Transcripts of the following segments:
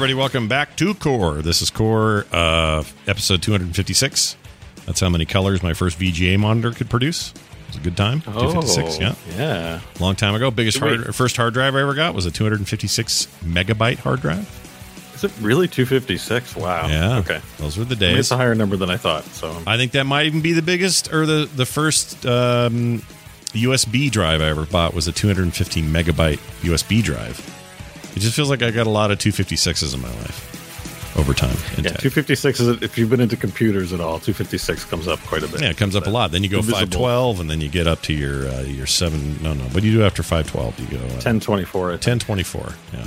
Everybody, welcome back to Core. This is Core, uh, episode 256. That's how many colors my first VGA monitor could produce. It was a good time. 256, yeah. yeah. Long time ago. Biggest Wait. hard, first hard drive I ever got was a 256 megabyte hard drive. Is it really 256? Wow. Yeah. Okay. Those were the I mean, days. it's a higher number than I thought. So I think that might even be the biggest or the the first um, USB drive I ever bought was a 250 megabyte USB drive. It just feels like I got a lot of 256s in my life over time. yeah, tech. 256 is if you've been into computers at all, 256 comes up quite a bit. Yeah, it comes up a lot. Then you go Invisible. 512, and then you get up to your uh, your seven. No, no, but you do after 512. You go uh, 1024, I think. 1024. Yeah.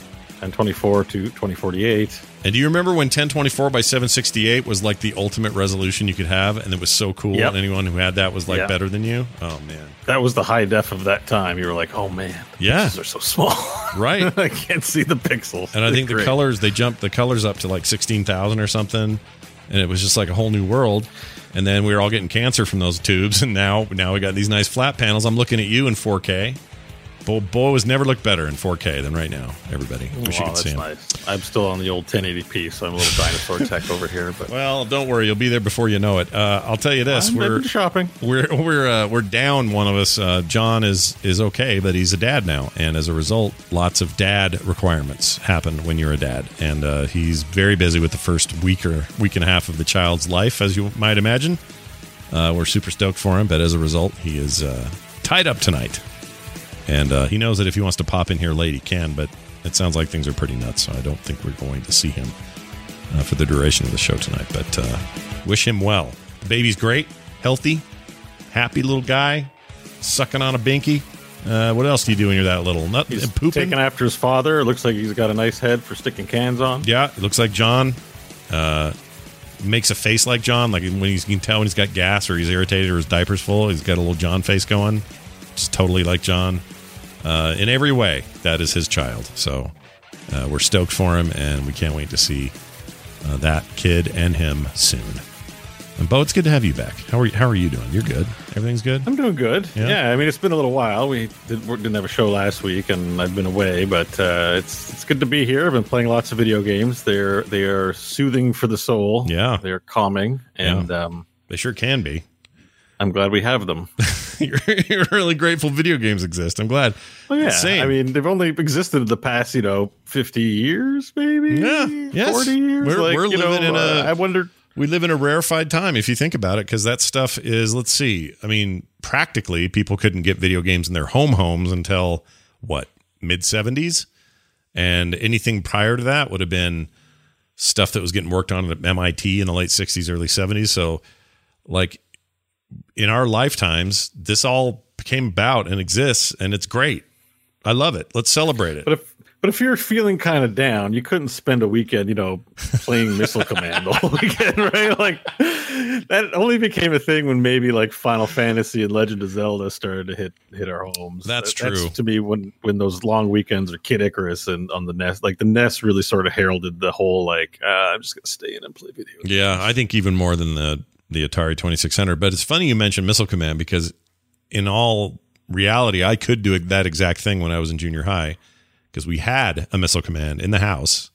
1024 to 2048. And do you remember when 1024 by 768 was like the ultimate resolution you could have, and it was so cool, Yep. and anyone who had that was like Yeah. better than you? Oh man, That was the high def of that time. You were like, oh man, Yeah. pixels are so small. right. I can't see the pixels. And I think the Great. colors they jumped the colors up to like sixteen thousand or something, and it was just like a whole new world. And then we were all getting cancer from those tubes, and now now we got these nice flat panels. I'm looking at you in 4K. Boy, boy was never looked better in 4K than right now. Everybody, wish you Wow, could see him. nice. I'm still on the old 1080p, so I'm a little dinosaur tech over here. But Well, don't worry, you'll be there before you know it. Uh, I'll tell you this: I'm we're shopping. we're we're uh, we're down one of us. Uh, Jon is is okay, but he's a dad now, and as a result, lots of dad requirements happen when you're a dad, and uh, he's very busy with the first week or week and a half of the child's life, as you might imagine. Uh, we're super stoked for him, but as a result, he is uh, tied up tonight, and uh, he knows that if he wants to pop in here late, he can. But it sounds like things are pretty nuts, so I don't think we're going to see him uh, for the duration of the show tonight. But uh, wish him well. The baby's great, healthy, happy little guy, sucking on a binky. Uh, what else do you do when you're that little? Not He's pooping. taking after his father. It looks like he's got a nice head for sticking cans on. Yeah, it looks like Jon. Uh, makes a face like Jon, like when he's, you can tell when he's got gas or he's irritated or his diaper's full. He's got a little Jon face going. Just totally like Jon. Uh, in every way, that is his child. So uh, we're stoked for him, and we can't wait to see uh, that kid and him soon. And Beau, it's good to have you back. How are you, how are you doing? You're good. Everything's good. I'm doing good. Yeah? Yeah, I mean it's been a little while. We did, didn't have a show last week, and I've been away, but uh, it's it's good to be here. I've been playing lots of video games. They're they are soothing for the soul. Yeah. they're calming, and um, They sure can be. I'm glad we have them. you're, you're really grateful video games exist. I'm glad. Oh yeah, Same. I mean they've only existed in the past you know 50 years, maybe. Yeah, yes. 40 years. We're- like, we're you know, living in a- uh, I wonder. we live in a rarefied time if you think about it because that stuff is let's see i mean practically people couldn't get video games in their home homes until what mid 70s and anything prior to that would have been stuff that was getting worked on at mit in the late 60s early 70s so like in our lifetimes this all came about and exists and it's great i love it let's celebrate it But if but if you're feeling kind of down, you couldn't spend a weekend, you know, playing Missile Command all weekend, right? Like that only became a thing when maybe like Final Fantasy and Legend of Zelda started to hit hit our homes. That's That- true. to me when when those long weekends or Kid Icarus and on the NES, like the NES really sort of heralded the whole like uh, I'm just gonna stay in and play video. games. Yeah, I think even more than the the Atari 2600. But it's funny you mentioned Missile Command because in all reality, I could do that exact thing when I was in junior high because we had a Missile Command in the house,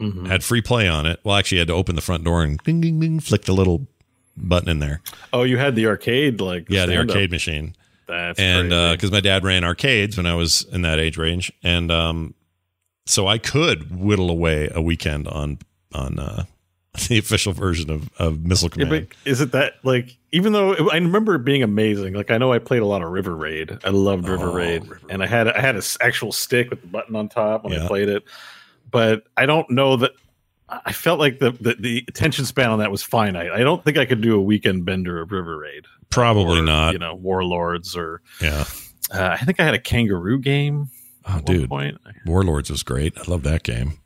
Mm-hmm. had free play on it. Well, actually, you had to open the front door and ding ding ding, flick the little button in there. Oh, you had the arcade like Yeah, the arcade machine. That's and because my dad ran arcades when I was in that age range, and um, so I could whittle away a weekend on on uh, the official version of, of Missile Yeah, Command. but is it that like even though I remember it being amazing? Like I know I played a lot of River Raid. I loved River Oh, Raid, River and I had I had an actual stick with the button on top when Yeah. I played it. But I don't know that. I felt like the, the the attention span on that was finite. I don't think I could do a weekend bender of River Raid. Probably or, not. You know, Warlords or yeah. uh, I think I had a Kangaroo game. Oh, at one dude, point. Warlords was great. I love that game.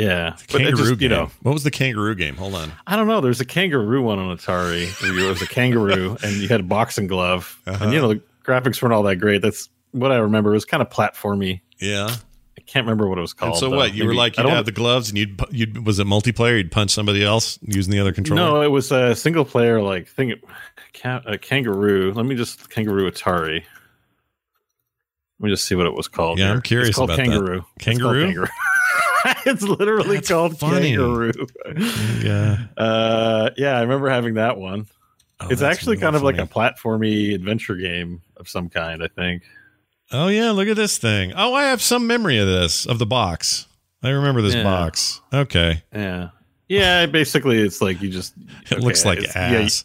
Yeah, but Kangaroo just, game. you know, what was the kangaroo game? Hold on. I don't know. There's a kangaroo one on Atari. Where it was a kangaroo, and you had a boxing glove, and you uh-huh. know the graphics weren't all that great. That's what I remember. It was kind of platformy. Yeah. I can't remember what it was called. And so though. what? You were like you'd don't- have the gloves and you'd you'd was it multiplayer? You'd punch somebody else using the other controller. No, it was a single player like thing. A kangaroo. Let me just kangaroo Atari. Let me just see what it was called. Yeah, here. I'm curious It's called about that. kangaroo. It's called Kangaroo? kangaroo. it's literally That's called funny. kangaroo. Yeah. Uh, yeah, I remember having that one. Oh, it's actually real kind of like a platformy adventure game of some kind, I think. Oh yeah, look at this thing. Oh, I have some memory of this of the box. I remember this Yeah. box. Okay. Yeah. Yeah, basically it's like you just It okay, looks like ass.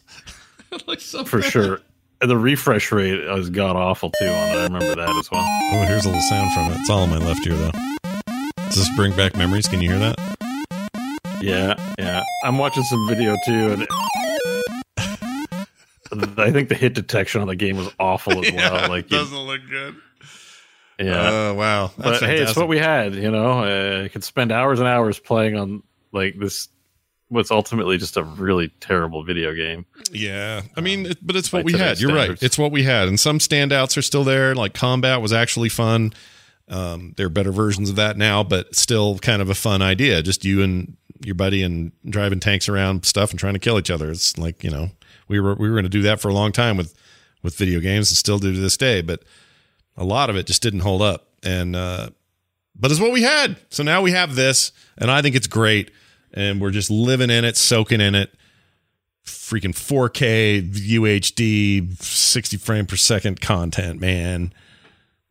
yeah, for sure. And the refresh rate was god awful too on it. I remember that as well. Oh, here's a little sound from it. It's all on my left ear though. Does this bring back memories? Can you hear that? Yeah, yeah. I'm watching some video too and I think the hit detection on the game was awful as well. like it doesn't look good. yeah. Oh wow. but That's hey, it's what we had, you know. Uh, you could spend hours and hours playing on like this what's ultimately just a really terrible video game. Yeah, I mean, it, but it's what we had. today's You're right. It's what we had, and some standouts are still there. Like combat was actually fun. Um, there are better versions of that now, but still kind of a fun idea. Just you and your buddy and driving tanks around stuff and trying to kill each other. It's like you know we were we were going to do that for a long time with with video games and still do to this day. But a lot of it just didn't hold up, and uh, but it's what we had. So now we have this, and I think it's great. And we're just living in it, soaking in it freaking 4K UHD 60 frame per second content, man.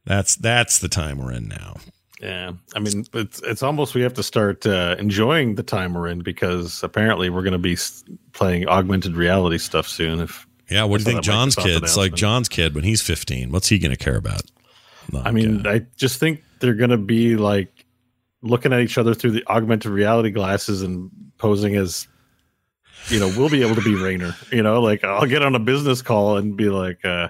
That's that's the time we're in now. Yeah, I mean, it's it's almost we have to start uh, enjoying the time we're in because apparently we're going to be playing augmented reality stuff soon. If Yeah, what do you think Jon's kids like. Jon's kid when he's 15? What's he going to care about? I mean, I just think they're going to be like looking at each other through the augmented reality glasses and posing as, you know, we'll be able to be Raynor. You know, like I'll get on a business call and be like, uh,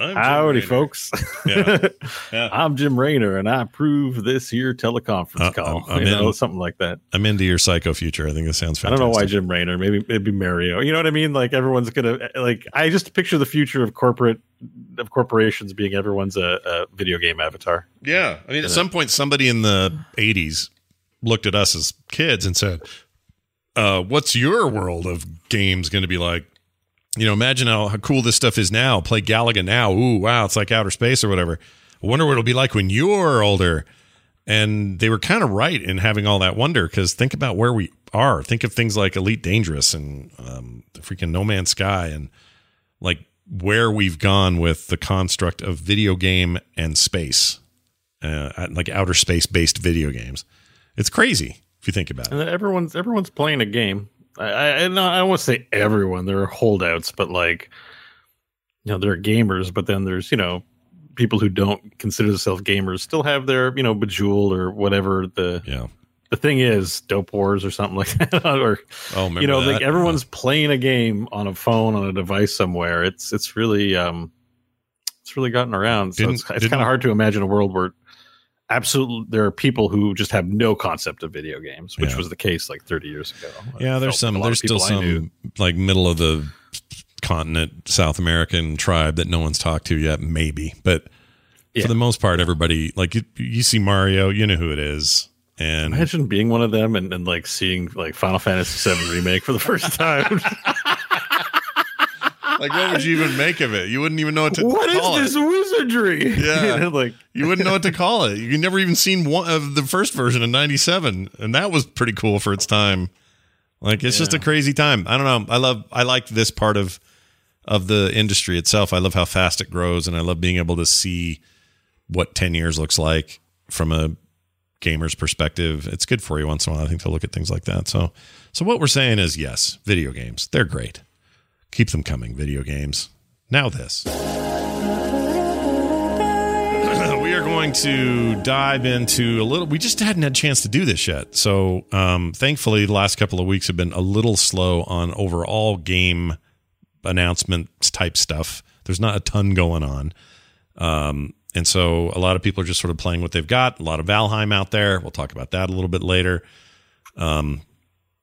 I'm "Howdy, Raynor." folks. Yeah. Yeah. I'm Jim Raynor, and I approve this here teleconference Uh, call. I'm- I'm you know, something like that. I'm into your psycho future. I think this sounds fantastic. I don't know why Jim Raynor. Maybe it'd be Mario. You know what I mean? Like everyone's gonna like. I just picture the future of corporate of corporations being everyone's a, a video game avatar. Yeah. I mean, at some point, somebody in the 80s looked at us as kids and said, uh, What's your world of games going to be like? You know, imagine how, how cool this stuff is now. Play Galaga now. Ooh, wow, it's like outer space or whatever. I wonder what it'll be like when you're older. And they were kind of right in having all that wonder because think about where we are. Think of things like Elite Dangerous and um, the freaking No Man's Sky and like where we've gone with the construct of video game and space, uh, like outer space based video games. It's crazy if you think about it. And everyone's everyone's playing a game. I I, I don't I don't want to say everyone. There are holdouts, but like you know, there are gamers, but then there's you know people who don't consider themselves gamers still have their you know bejeweled or whatever the Yeah. the thing is dope wars or something like that or Oh, you know that? like everyone's playing a game on a phone on a device somewhere it's it's really um it's really gotten around so Didn't- it's, it's kind of hard to imagine a world where absolutely there are people who just have no concept of video games which Yeah. was the case like 30 years ago Yeah, there's some. There's still some like middle of the continent South American tribe that no one's talked to yet. Maybe, but Yeah. for the most part, everybody like you, you see Mario, you know who it is, and imagine being one of them and, and like seeing like final fantasy 7 remake for the first time like what would you even make of it? You wouldn't even know what to what is call this it. wizardry Yeah. You know, like You wouldn't know what to call it. You never even seen one of the first version in '97, and that was pretty cool for its time. Like it's just a crazy time. I don't know. I love. I like this part of of the industry itself. I love how fast it grows, and I love being able to see what ten years looks like from a gamer's perspective. It's good for you once in a while. I think to look at things like that. So, so what we're saying is yes, video games. They're great. Keep them coming. Video games. Now this. we are going to dive into a little. We just hadn't had a chance to do this yet, so um, thankfully, the last couple of weeks have been a little slow on overall game announcements type stuff. There's not a ton going on, um, and so a lot of people are just sort of playing what they've got. A lot of Valheim out there. We'll talk about that a little bit later. Um,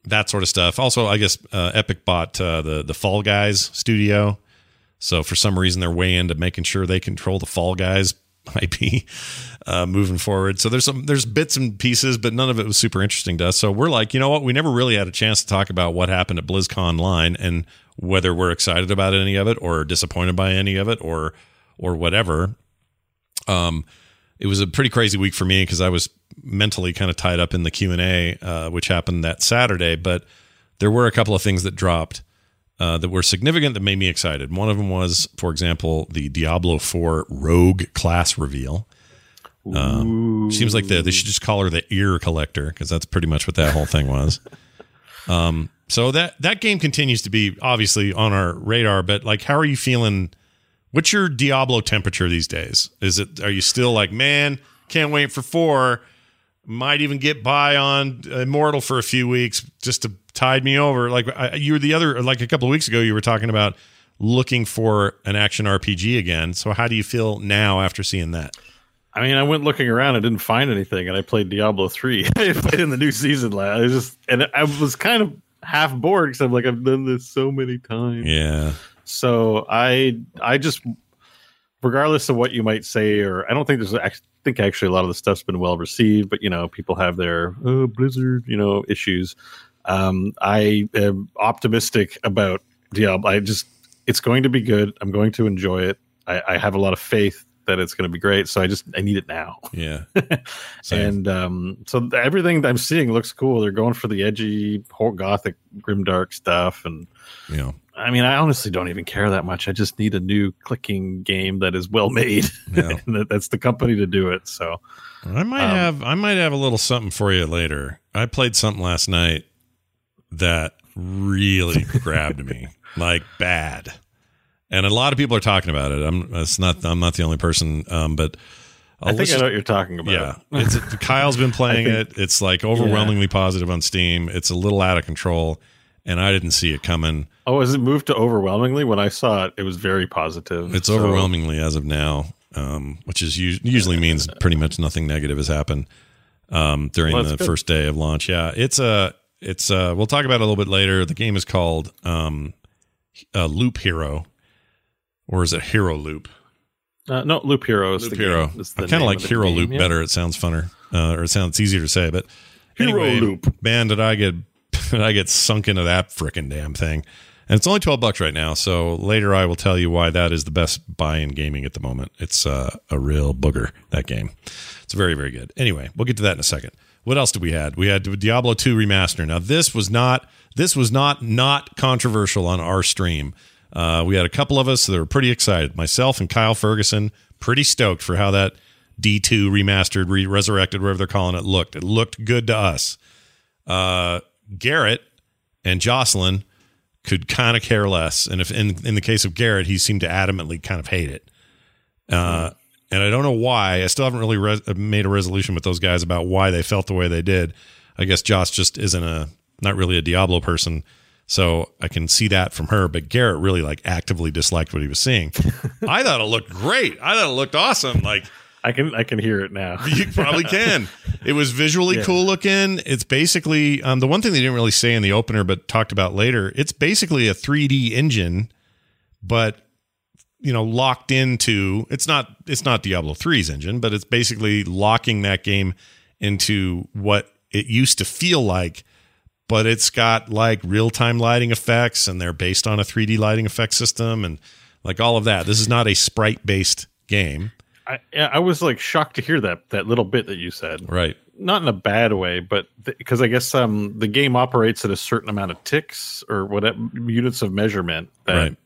that sort of stuff. Also, I guess uh, Epic bought uh, the the Fall Guys studio. So for some reason, they're way into making sure they control the Fall Guys IP uh, moving forward. So there's some there's bits and pieces, but none of it was super interesting to us. So we're like, you know what? We never really had a chance to talk about what happened at BlizzConline and whether we're excited about any of it or disappointed by any of it or or whatever. Um, it was a pretty crazy week for me because I was mentally kind of tied up in the Q and A, uh, which happened that Saturday. But there were a couple of things that dropped uh, that were significant that made me excited. One of them was, for example, the Diablo 4 Rogue class reveal. Um, seems like the, they should just call her the ear collector because that's pretty much what that whole thing was. Um, so that that game continues to be obviously on our radar. But like, how are you feeling? What's your Diablo temperature these days? Is it are you still like, man, can't wait for four? Might even get by on Immortal for a few weeks just to tide me over. Like I, you were the other, like a couple of weeks ago, you were talking about looking for an action RPG again. So how do you feel now after seeing that? I mean, I went looking around. I didn't find anything, and I played Diablo three. I played in the new season last. I was just, and I was kind of half bored because I'm like, I've done this so many times. Yeah. So I, I just, regardless of what you might say, or I don't think there's. I think actually a lot of the stuff's been well received, but you know, people have their oh, Blizzard, you know, issues. Um, I am optimistic about Diablo. I just, it's going to be good. I'm going to enjoy it. I, I have a lot of faith that it's going to be great. So I just I need it now. Yeah. And um, so everything that I'm seeing looks cool. They're going for the edgy, whole gothic, grimdark stuff, and you know, I mean, I honestly don't even care that much. I just need a new clicking game that is well made, Yeah. and that's the company to do it. So I might Um, have I might have a little something for you later. I played something last night that really grabbed me, like bad. And a lot of people are talking about it. I'm it's not I'm not the only person um but I think I know what you're talking about. Yeah. It's Kyle's been playing think- it. It's like overwhelmingly positive on Steam. It's a little out of control and I didn't see it coming. Oh, has it moved to overwhelmingly? When I saw it, it was very positive. It's So- overwhelmingly as of now, um, which is us- usually means pretty much nothing negative has happened um, during Well, the good. first day of launch. Yeah, it's a it's uh we'll talk about it a little bit later. The game is called um, uh, Loop Hero, or is it Hero Loop? Uh, no, Loop Hero is Loop the Hero. Game. I kind of like Hero game, Loop yeah. better. It sounds funner, uh, or it sounds easier to say. But Hero anyway, Loop. man, did I get did I get sunk into that freaking damn thing? And it's only twelve bucks right now. So later I will tell you why that is the best buy in gaming at the moment. It's uh, a real booger that game. It's very very good. Anyway, we'll get to that in a second. What else did we had? We had Diablo 2 remaster. Now this was not this was not not controversial on our stream. Uh, we had a couple of us that were pretty excited. Myself and Kyle Ferguson, pretty stoked for how that D2 remastered, re- resurrected, whatever they're calling it, looked. It looked good to us. Uh, Garrett and Jocelyn could kind of care less, and if in in the case of Garrett, he seemed to adamantly kind of hate it. Uh, and I don't know why. I still haven't really made a resolution with those guys about why they felt the way they did. I guess Joss just isn't a not really a Diablo person, so I can see that from her. But Garrett really like actively disliked what he was seeing. I thought it looked great. I thought it looked awesome. Like I can I can hear it now. you probably can. It was visually Yeah. cool looking. It's basically um, the one thing they didn't really say in the opener, but talked about later. It's basically a 3D engine, but you know, locked into. It's not. It's not Diablo 3's engine, but it's basically locking that game into what it used to feel like. But it's got like real time lighting effects, and they're based on a 3D lighting effect system, and like all of that. This is not a sprite based game, I I was like shocked to hear that that little bit that you said. right? Not in a bad way, but because I guess um the game operates at a certain amount of ticks or whatever units of measurement that Right.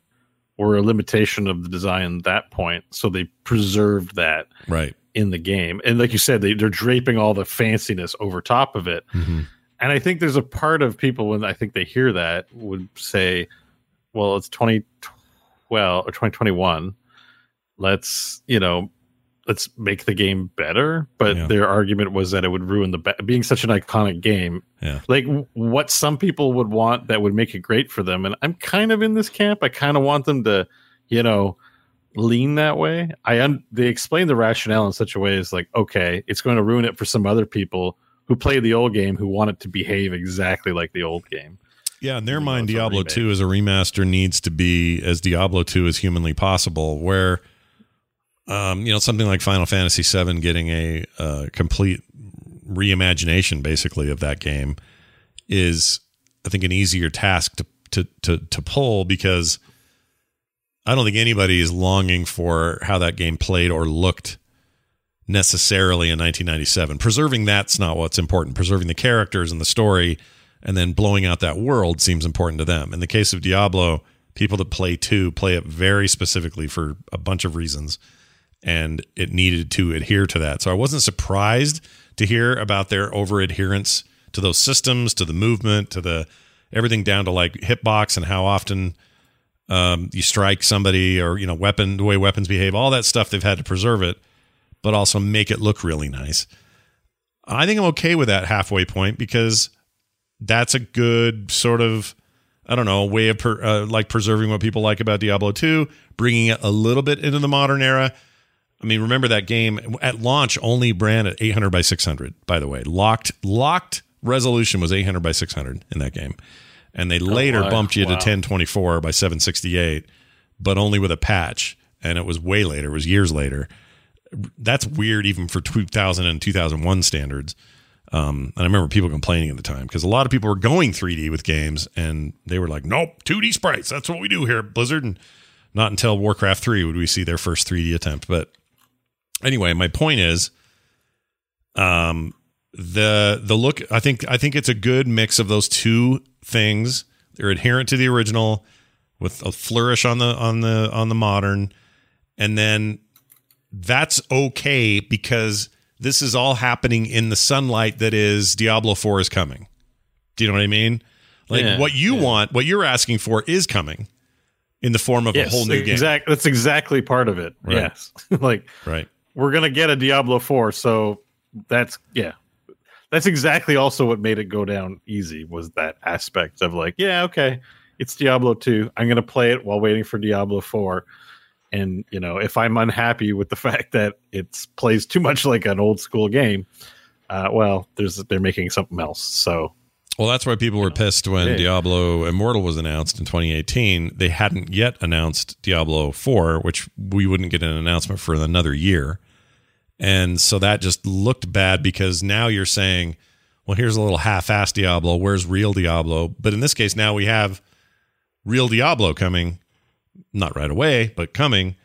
were a limitation of the design at that point. So they preserved that Right. in the game. And like you said, they, they're draping all the fanciness over top of it. Mhm. And I think there's a part of people when I think they hear that would say, well, it's 2012 or 2021. Let's, you know, let's make the game better. But Yeah. their argument was that it would ruin the ba- being such an iconic game. Yeah. Like w- what some people would want that would make it great for them. And I'm kind of in this camp. I kind of want them to, you know, lean that way. I un- they explain the rationale in such a way as like, okay, it's going to ruin it for some other people who play the old game who want it to behave exactly like the old game. Yeah, in their mind, though it's a Diablo remake. 2 as a remaster needs to be as Diablo 2 as humanly possible, where, um, you know, something like Final Fantasy VII getting a, uh complete reimagination, basically, of that game is, I think, an easier task to, to, to, to pull because I don't think anybody is longing for how that game played or looked necessarily in 1997. Preserving that's not what's important. Preserving the characters and the story and then blowing out that world seems important to them. In the case of Diablo, people that play 2 play it very specifically for a bunch of reasons and it needed to adhere to that. So I wasn't surprised to hear about their over adherence to those systems, to the movement, to the everything down to like hitbox and how often um, you strike somebody or you know weapon the way weapons behave all that stuff they've had to preserve it but also make it look really nice i think i'm okay with that halfway point because that's a good sort of i don't know way of per, uh, like preserving what people like about diablo 2 bringing it a little bit into the modern era i mean remember that game at launch only ran at 800 by 600 by the way. Locked locked resolution was 800 by 600 in that game. And they later wow. bumped you to 1024 by 768 but only with a patch. And it was way later. It was years later. That's weird even for 2000 and 2001 standards. Um, and i remember people complaining at the time because a lot of people were going 3d with games and they were like nope 2d sprites. That's what we do here at blizzard. And not until warcraft 3 would we see their first 3d attempt. But anyway my point is um the the look i think i think it's a good mix of those two things they're adherent to the original with a flourish on the on the on the modern and then that's okay because this is all happening in the sunlight that is Diablo 4 is coming. Do you know what I mean? Like Yeah, what you yeah. want, what you're asking for is coming in the form of a whole new game. exact, That's exactly part of it. Right. Yes. like Right. We're gonna get a Diablo four, so that's yeah. That's exactly also what made it go down easy was that aspect of like, yeah, okay, it's Diablo two. I'm gonna play it while waiting for Diablo four. And you know, if I'm unhappy with the fact that it plays too much like an old school game, uh, well, there's they're making something else. So Well, that's why people were pissed when Yeah. Diablo Immortal was announced in 2018. They hadn't yet announced Diablo 4, which we wouldn't get an announcement for another year. And so that just looked bad because now you're saying, well, here's a little half assed Diablo. Where's real Diablo? But in this case, now we have real Diablo coming, not right away, but coming.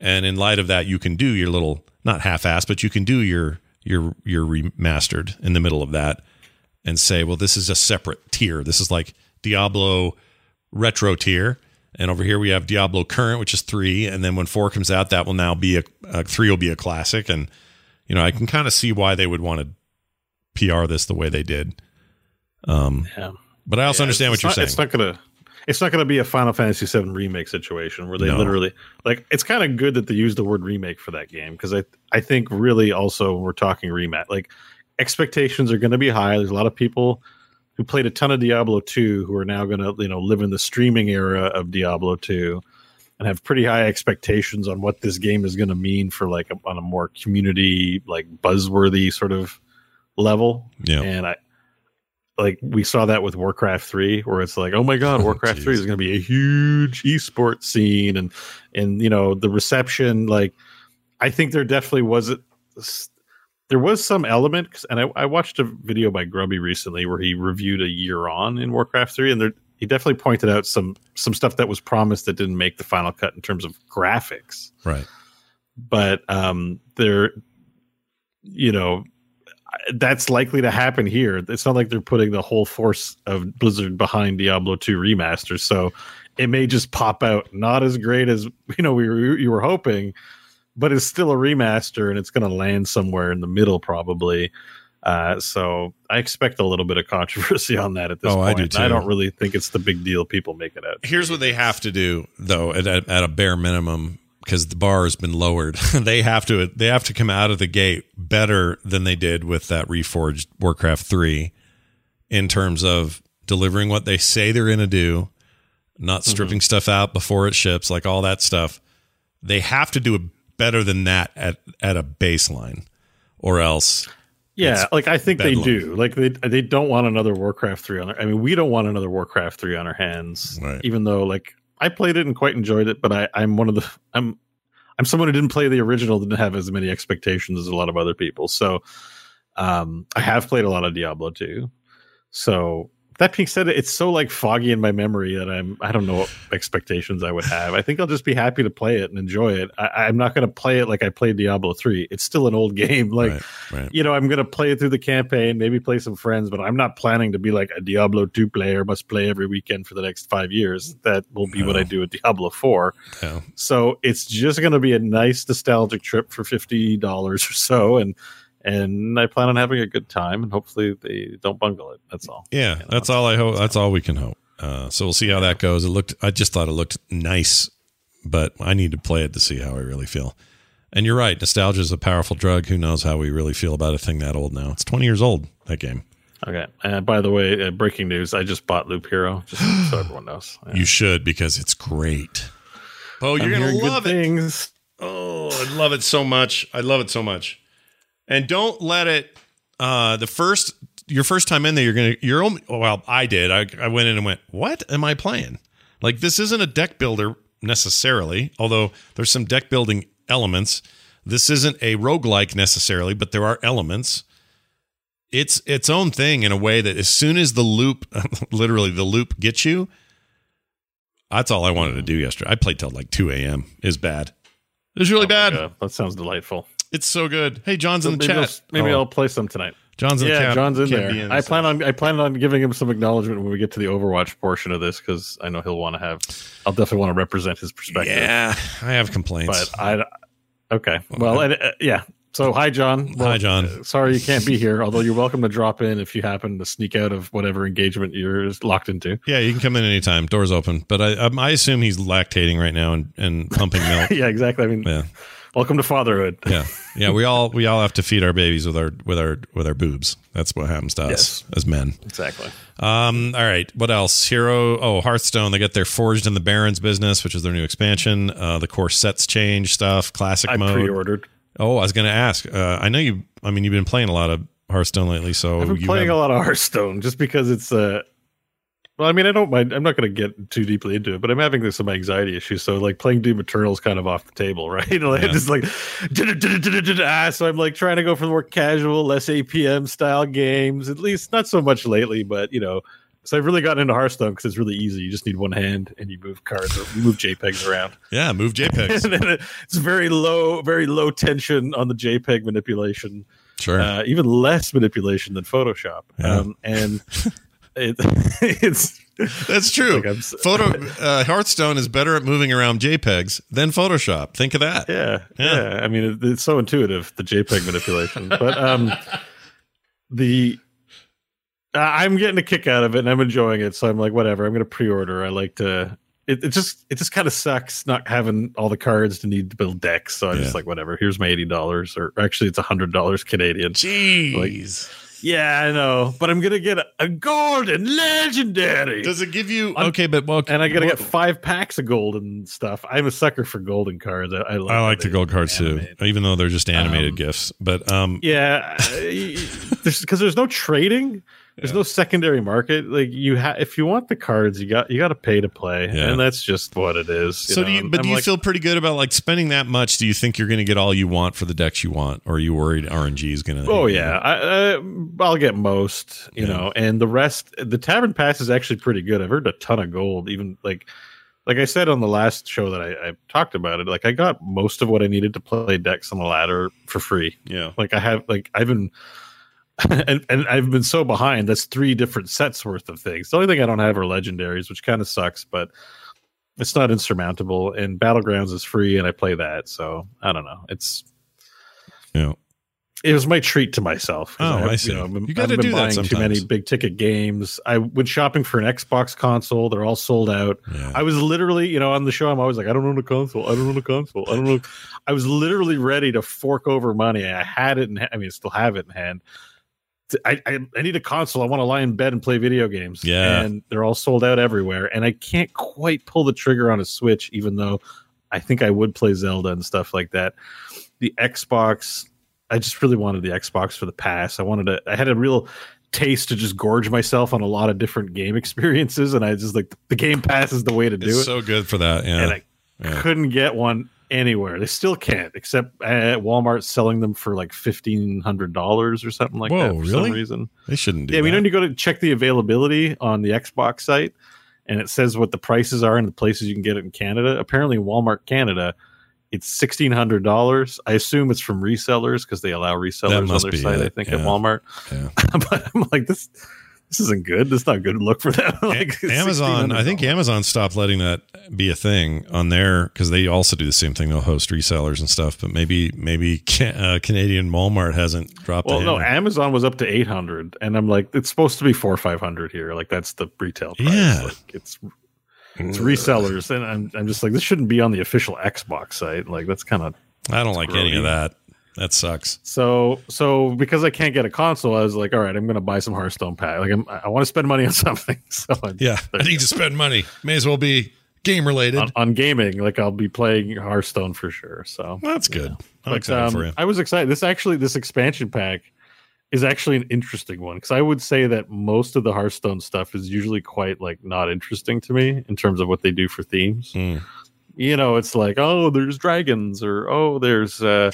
And in light of that, you can do your little, not half assed, but you can do your, your, your remastered in the middle of that and say, well, this is a separate tier. This is like Diablo retro tier, And over here we have Diablo Current, which is three, and then when four comes out, that will now be a, a three will be a classic. And you know, I can kind of see why they would want to PR this the way they did. Um, Yeah. but I also Yeah, understand what you're not- saying. It's not gonna. It's not gonna be a Final Fantasy VII remake situation where they No. literally like. It's kind of good that they use the word remake for that game because I I think really also when we're talking rematch like expectations are going to be high. There's a lot of people who played a ton of Diablo 2 who are now going to you know live in the streaming era of Diablo 2 and have pretty high expectations on what this game is going to mean for like a, on a more community like buzzworthy sort of level. Yeah. And I like we saw that with Warcraft 3 where it's like, "Oh my god, oh, Warcraft 3 is going to be a huge esports scene and and you know, the reception like I think there definitely was a, there was some element and I, I watched a video by Grubby recently where he reviewed a year on in Warcraft 3 and there he definitely pointed out some some stuff that was promised that didn't make the final cut in terms of graphics right. but um they're you know that's likely to happen here it's not like they're putting the whole force of blizzard behind diablo 2 remaster so it may just pop out not as great as you know we were you were hoping but it's still a remaster and it's going to land somewhere in the middle probably uh, so I expect a little bit of controversy on that at this Oh, I point. do too. I don't really think it's the big deal people make it out. Here's what they have to do, though, at, at, at a bare minimum, because the bar has been lowered. they have to they have to come out of the gate better than they did with that reforged Warcraft three, in terms of delivering what they say they're going to do, not stripping stuff out before it ships, like all that stuff. They have to do it better than that at at a baseline, or else. Yeah, like I think they do. Like they they don't want another Warcraft three on their. I mean, we don't want another Warcraft three on our hands. Right. Even though, like, I played it and quite enjoyed it, but I I'm one of the I'm I'm someone who didn't play the original, didn't have as many expectations as a lot of other people. So, um, I have played a lot of Diablo two. So that being said, it's so like foggy in my memory that I'm I don't know what expectations I would have. I think I'll just be happy to play it and enjoy it. I, I'm not going to play it like I played Diablo three. It's still an old game. Like right, right. you know, I'm going to play it through the campaign, maybe play some friends, but I'm not planning to be like a Diablo 2 player, must play every weekend for the next five years. That will be what I do with Diablo 4. Yeah. So it's just going to be a nice nostalgic trip for $50 or so. And, and I plan on having a good time and hopefully they don't bungle it. That's all. Yeah, You know, that's all I hope. That's all we can hope. Uh, so we'll see how that goes. It looked. I just thought it looked nice, but I need to play it to see how I really feel. And you're right. Nostalgia is a powerful drug. Who knows how we really feel about a thing that old now? It's 20 years old. That game. Okay. And by the way, uh, breaking news, I just bought Loop Hero, just so everyone knows. Yeah. You should because it's great. Oh, you're I'm gonna love it. things. Oh, I love it so much. I love it so much. And don't let it uh the first your first time in there you're going to you're only well, I did. I I went in and went, "What am I playing?" Like this isn't a deck builder necessarily, although there's some deck building elements. This isn't a roguelike necessarily, but there are elements. It's its own thing in a way that as soon as the loop literally the loop gets you, that's all I wanted to do yesterday. I played till like 2 a.m. Is bad. It was really Oh bad. God, that sounds delightful. It's so good. Hey, Jon's in the maybe chat. I'll, maybe Oh, I'll play some tonight. Jon's in the yeah, chat. Jon's in Can't there. in I plan on I plan on giving him some acknowledgement when we get to the Overwatch portion of this because I know he'll want to have. I'll definitely want to represent his perspective. Yeah, I have complaints. but I. Okay, well, and, uh, yeah. So hi, Jon. Well, Hi, Jon. uh, sorry you can't be here. Although you're welcome to drop in if you happen to sneak out of whatever engagement you're locked into. yeah, you can come in anytime. Doors open. But I um, I assume he's lactating right now and, and pumping milk. yeah, exactly. I mean, Yeah, welcome to fatherhood. yeah, yeah. We all we all have to feed our babies with our with our with our boobs. That's what happens to us Yes. as men. exactly. Um, all right. What else? Hero. Oh, Hearthstone. They get their Forged in the Barrens business, which is their new expansion. Uh, the core sets change stuff. Classic I mode. pre-ordered. Oh, I was going to ask. Uh, I know you. I mean, you've been playing a lot of Hearthstone lately, so I've been playing have- a lot of Hearthstone just because it's uh well, I mean, I don't mind. I'm not going to get too deeply into it, but I'm having some anxiety issues. So, like, playing Doom Eternal is kind of off the table, right? like, Yeah. Just like, ah, so I'm like trying to go for the more casual, less APM style games. At least not so much lately, but you know. So I've really gotten into Hearthstone because it's really easy. You just need one hand and you move cards or you move JPEGs around. Yeah, move JPEGs. it's very low, very low tension on the JPEG manipulation sure. uh, even less manipulation than Photoshop. Yeah. Um, and it, it's That's true. Like, Photo uh, Hearthstone is better at moving around JPEGs than Photoshop. Think of that. Yeah, Yeah. yeah. I mean, it, it's so intuitive the JPEG manipulation, but um, the I- I'm getting a kick out of it and I'm enjoying it. So I'm like, whatever. I'm going to pre-order. I like to. It, it just it just kind of sucks not having all the cards to need to build decks. So I'm Yeah. just like, whatever. Here's my eighty dollars, or actually it's hundred dollars Canadian. Jeez. Yeah, I know, but I'm gonna get a, a golden legendary. Does it give you I'm- okay? But well, and I gotta well, get five packs of golden stuff. I'm a sucker for golden cards. I, I, love I like the gold cards too, even though they're just animated Um, gifs. But um, Yeah, because there's, no trading. There's no secondary market. Like you have, if you want the cards, you got you got to pay to play, Yeah. and that's just what it is. so know? do you? But I'm do you like, feel pretty good about like spending that much? Do you think you're going to get all you want for the decks you want, or are you worried RNG is going to? Oh yeah, I, uh, I'll get most, you Yeah. know, and the rest. The tavern pass is actually pretty good. I've earned a ton of gold, even like, like I said on the last show that I, I talked about it. Like I got most of what I needed to play decks on the ladder for free. yeah. Like I have, like I've been, and and I've been so behind. That's three different sets worth of things. The only thing I don't have are legendaries, which kind of sucks, but it's not insurmountable. And battlegrounds is free, and I play that. So I don't know. It's Yeah. it was my treat to myself. Oh, have- I see. I've been- You I've been do that buying Too many big ticket games. I went shopping for an Xbox console. They're all sold out. Yeah. I was literally, you know, on the show, I'm always like, I don't own a console. I don't own a console. I don't know. I was literally ready to fork over money. I had it in. I mean, I still have it in hand. I, I, I need a console. I want to lie in bed and play video games. Yeah. and they're all sold out everywhere. And I can't quite pull the trigger on a Switch, even though I think I would play Zelda and stuff like that. The Xbox, I just really wanted the Xbox for the pass. I wanted to. I had a real taste to just gorge myself on a lot of different game experiences, and I just like the Game Pass is the way to do It's it. so good for that. Yeah. and I Yeah. couldn't get one anywhere. They still can't, except at Walmart selling them for like fifteen hundred dollars or something like Whoa, that for really? some reason. they shouldn't do Yeah, that. we know you go to check the availability on the Xbox site, and it says what the prices are and the places you can get it in Canada. Apparently, Walmart Canada, it's sixteen hundred dollars. I assume it's from resellers because they allow resellers on their site. it, I think at. Walmart, Yeah. but I'm like this. This isn't good. This is not a good look for them. like Amazon, I think Amazon stopped letting that be a thing on there because they also do the same thing. They'll host resellers and stuff, but maybe maybe ca- uh, Canadian Walmart hasn't dropped. Well, no. Amazon was up to eight hundred, and I'm like, it's supposed to be four five hundred here. Like that's the retail price. Yeah. Like, it's it's resellers, and I'm I'm just like, this shouldn't be on the official Xbox site. Like that's kind of I don't like any of that. That sucks. so so because I can't get a console, I was like, all right, I'm going to buy some Hearthstone pack. Like I'm, I want to spend money on something. So I, Yeah, I need to spend money. May as well be game related. on, on gaming, like I'll be playing Hearthstone for sure. So That's good. I'm But, excited um, for you. I was excited. This actually, this expansion pack is actually an interesting one because I would say that most of the Hearthstone stuff is usually quite like not interesting to me in terms of what they do for themes. Mm. You know, it's like, oh, there's dragons, or oh, there's uh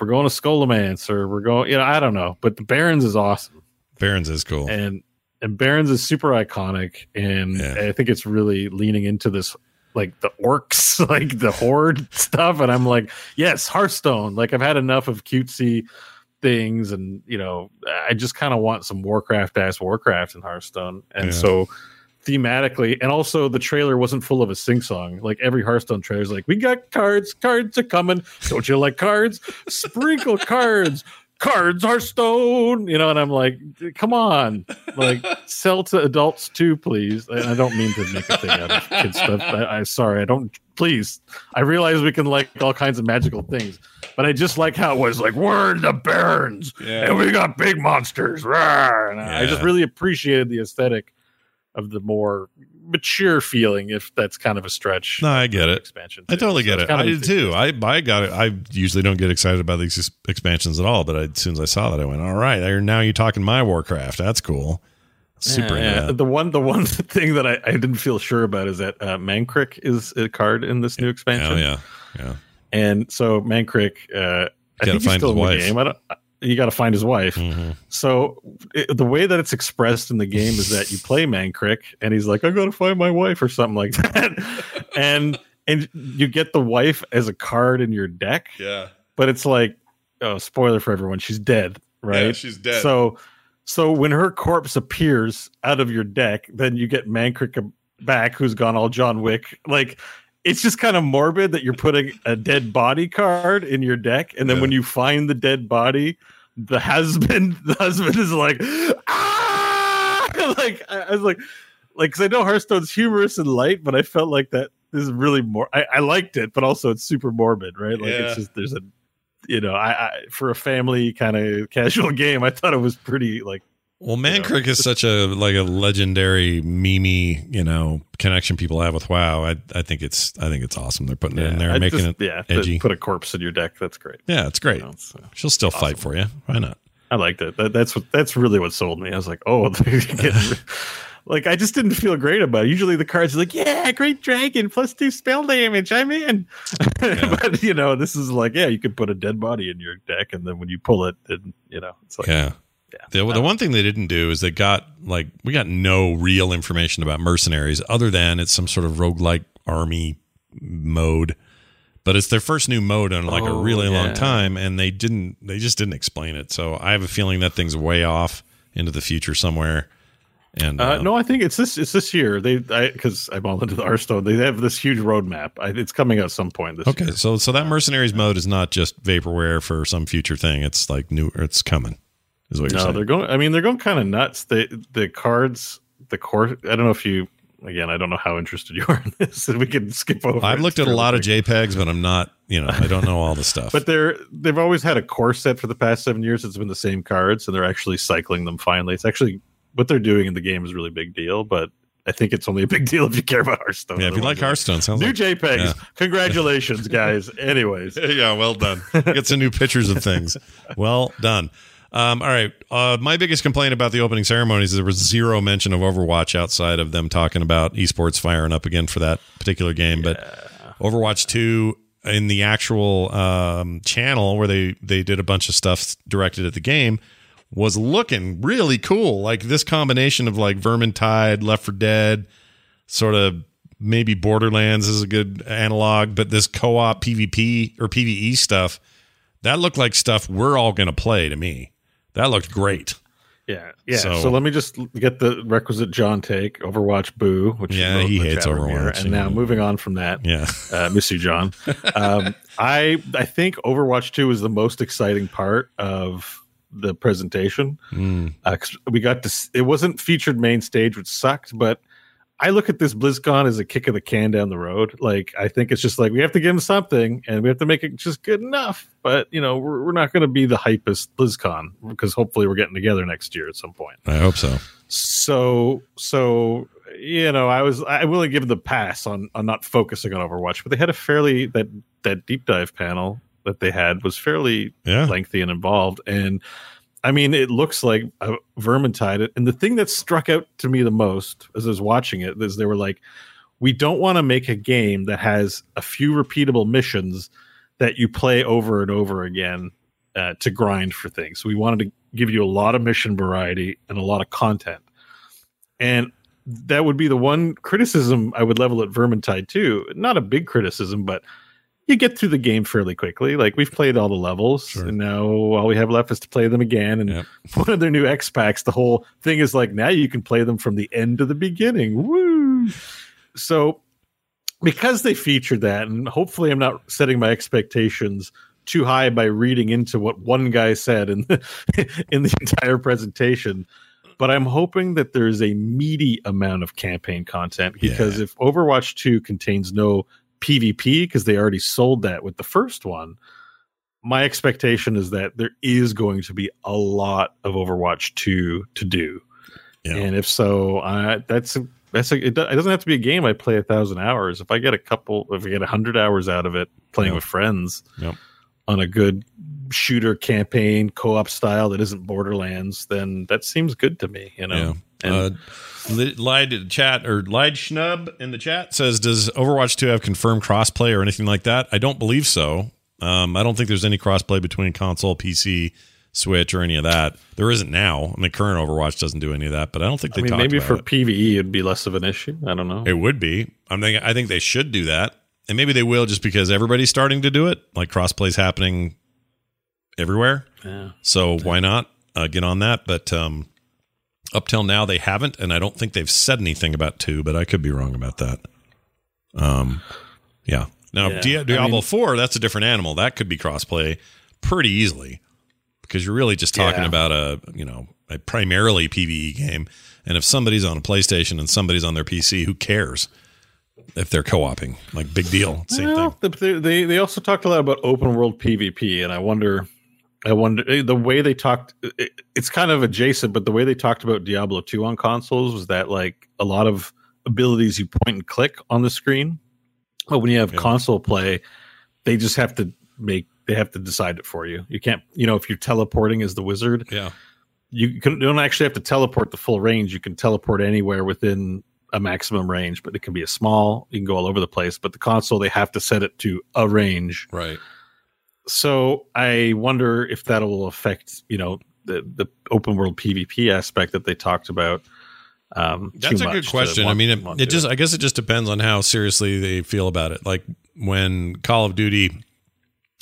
we're going to Scholomance, or we're going, you know, I don't know. But the Barrens is awesome, Barrens is cool. and and Barrens is super iconic, and Yeah. I think it's really leaning into this like the orcs, like the horde stuff, and I'm like, yes, Hearthstone. Like I've had enough of cutesy things, and you know, I just kind of want some Warcraft ass Warcraft in Hearthstone, and Yeah. so thematically, and also the trailer wasn't full of a sing song. Like every Hearthstone trailer is like, we got cards, cards are coming. Don't you like cards? Sprinkle cards. Cards are stone, you know, and I'm like, come on, like sell to adults too, please. And I don't mean to make a thing out of kid stuff. I, am sorry, I don't. Please, I realize we can like all kinds of magical things, but I just like how it was like we're in the Barrens and we got big monsters. Rawr. And I just really appreciated the aesthetic of the more mature feeling, if that's kind of a stretch. No, I get it. Expansion. I totally get it's it. kind I did too. I I got it. I usually don't get excited about these expansions at all, but I, as soon as I saw that, I went, "All right, now you're talking my Warcraft. That's cool." Super Yeah, yeah. The one, the one thing that I, I didn't feel sure about is that uh, Mankrik is a card in this new expansion. Oh yeah, yeah. And so Mankrik, uh, I Gotta think he's find still his in the game. I don't, you got to find his wife. Mhm. So it, the way that it's expressed in the game is that you play Mankrik, and he's like, "I got to find my wife" or something like that, and and you get the wife as a card in your deck, Yeah. but it's like, oh, spoiler for everyone, she's dead, right? she's dead. So So when her corpse appears out of your deck, then you get Mankrik back, who's gone all John Wick. Like it's just kind of morbid that you're putting a dead body card in your deck, and then Yeah. when you find the dead body, the husband, the husband is like, ah! like I, I was like, like because I know Hearthstone's humorous and light, but I felt like that is really more. I, I liked it, but also it's super morbid, right? Like Yeah. it's just there's a, you know, I, I for a family kind of casual game, I thought it was pretty like Well, Mankrik is such a like a legendary meme, you know, connection people have with WoW. I I think it's I think it's awesome. They're putting it in there, I making just- it yeah, edgy. Put a corpse in your deck. That's great. yeah, it's great. You know, She'll still fight for you. Why not? I liked it. That, that's what that's really what sold me. I was like, oh, like I just didn't feel great about it. Usually the cards are like, yeah, great dragon plus two spell damage. I'm in. but you know, this is like, yeah, you could put a dead body in your deck, and then when you pull it, then you know, it's like, Yeah. The, the one thing they didn't do is they got like we got no real information about mercenaries other than it's some sort of roguelike army mode. But it's their first new mode in like a Oh, really long time and they didn't they just didn't explain it. So I have a feeling that thing's way off into the future somewhere. And Uh, uh, no, I think it's this. It's this year. They because I'm all into the Hearthstone. They have this huge roadmap. I, it's coming at some point this Okay, year. so so that mercenaries mode is not just vaporware for some future thing. It's like new. It's coming. Is what you're No, saying? they're going. I mean, they're going kind of nuts. The the cards, the core. I don't know if you. Again, I don't know how interested you are in this, and we can skip over. I've looked at a lot of. JPEGs, but I'm not. You know, I don't know all the stuff. But they're they've always had a core set for the past seven years. It's been the same cards, and they're actually cycling them. Finally, it's actually what they're doing in the game is a really big deal. But I think it's only a big deal if you care about Hearthstone. yeah, if you like Hearthstone, sounds new like JPEGs. yeah. Congratulations, guys. Anyways, yeah, well done. Get some new pictures of things. Well done. Um, all right. Uh, my biggest complaint about the opening ceremonies is there was zero mention of Overwatch outside of them talking about esports firing up again for that particular game. But Overwatch 2 in the actual um, channel where they, they did a bunch of stuff directed at the game was looking really cool. Like this combination of like Vermintide, Left 4 Dead, sort of maybe Borderlands is a good analog, but this co-op PvP or PvE stuff that looked like stuff we're all going to play to me. That looked great. Yeah, yeah. So- So, let me just get the requisite Jon take. Overwatch boo, which Yeah, he hates room here. Overwatch, And now moving on from that, Yeah. uh, miss you, Jon. Um, I I think Overwatch Two is the most exciting part of the presentation. Mm. Uh, we got to. It wasn't featured main stage, which sucked, but. I look at this BlizzCon as a kick of the can down the road. Like I think it's just like we have to give them something, and we have to make it just good enough. But you know, we're, we're not going to be the hypest BlizzCon because hopefully we're getting together next year at some point I hope so. so so you know i was i willing to give the pass on on not focusing on overwatch but they had a fairly that that deep dive panel that they had was fairly Yeah. lengthy and involved and i mean it looks like a vermintide and the thing that struck out to me the most as i was watching it is they were like we don't want to make a game that has a few repeatable missions that you play over and over again uh, to grind for things. So We wanted to give you a lot of mission variety and a lot of content. And that would be the one criticism I would level at Vermintide too. Not a big criticism, but you get through the game fairly quickly. Like we've played all the levels, Sure. and now all we have left is to play them again. And Yep. one of their new X packs, the whole thing is like now you can play them from the end to the beginning. Woo! So because they featured that, and hopefully I'm not setting my expectations too high by reading into what one guy said in the, in the entire presentation. But I'm hoping that there's a meaty amount of campaign content because if Overwatch 2 contains no PvP, because they already sold that with the first one, my expectation is that there is going to be a lot of Overwatch 2 to do. Yeah. And if so, uh, that's a, that's a, it, doesn't have to be a game I play a thousand hours. If I get a couple, if I get a hundred hours out of it playing with friends Yep. on a good shooter campaign co-op style that isn't Borderlands, then that seems good to me. You know, Yeah. Uh, Li- Lied chat or Lied Schnub in the chat says, "Does Overwatch 2 have confirmed crossplay or anything like that?" I don't believe so. Um, I don't think there's any crossplay between console, PC, Switch, or any of that. There isn't now. I mean, current Overwatch doesn't do any of that, but I don't think I they mean, talked maybe about for it. PVE it'd be less of an issue. I don't know. It would be. I'm thinking. I think they should do that, and maybe they will just because everybody's starting to do it. Like crossplay's happening everywhere. Yeah. So why not uh, get on that? But um, Up till now, they haven't, and I don't think they've said anything about two, but I could be wrong about that. Um, yeah. Now, Yeah, Dia- I Diablo mean- 4, that's a different animal. That could be crossplay pretty easily because you're really just talking Yeah. about a, you know, a primarily PvE game. And if somebody's on a PlayStation and somebody's on their PC, who cares if they're co-oping? Like, big deal. Same Well, thing. They they also talked a lot about open world PvP, and I wonder, I wonder eh, the way they talked. It, it's kind of adjacent, but the way they talked about Diablo two on consoles was that like a lot of abilities you point and click on the screen, but when you have Yeah. console play, they just have to make they have to decide it for you. You can't, you know, if you're teleporting as the wizard, Yeah. you can, you don't actually have to teleport the full range. You can teleport anywhere within a maximum range, but it can be a small. You can go all over the place. But the console, they have to set it to a range. Right. So I wonder if that will affect, you know, the the open world PvP aspect that they talked about. Um, That's a good question. I mean, it, it just, I guess it just depends on how seriously they feel about it. Like when Call of Duty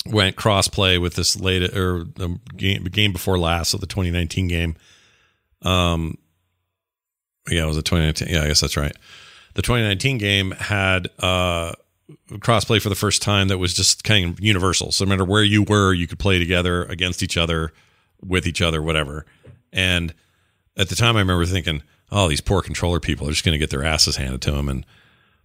went crossplay with this late or the game, game before last, so the 2019 game. Um, yeah, it was a 2019. Yeah, I guess that's right. The 2019 game had uh crossplay for the first time that was just kind of universal. So no matter where you were, you could play together against each other, with each other, whatever. And at the time, I remember thinking, "Oh, these poor controller people are just going to get their asses handed to them," and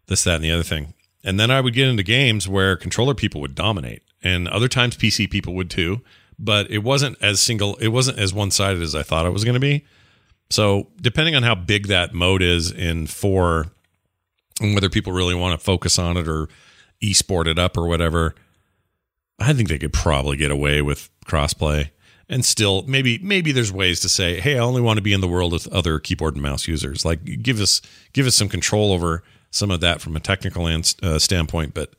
this, that, and the other thing. And then I would get into games where controller people would dominate, and other times PC people would too. But it wasn't as single. It wasn't as one sided as I thought it was going to be. So depending on how big that mode is in four, and whether people really want to focus on it or e-sport it up or whatever, I think they could probably get away with crossplay. And still, maybe maybe there's ways to say, "Hey, I only want to be in the world with other keyboard and mouse users." Like, give us give us some control over some of that from a technical and, uh, standpoint. But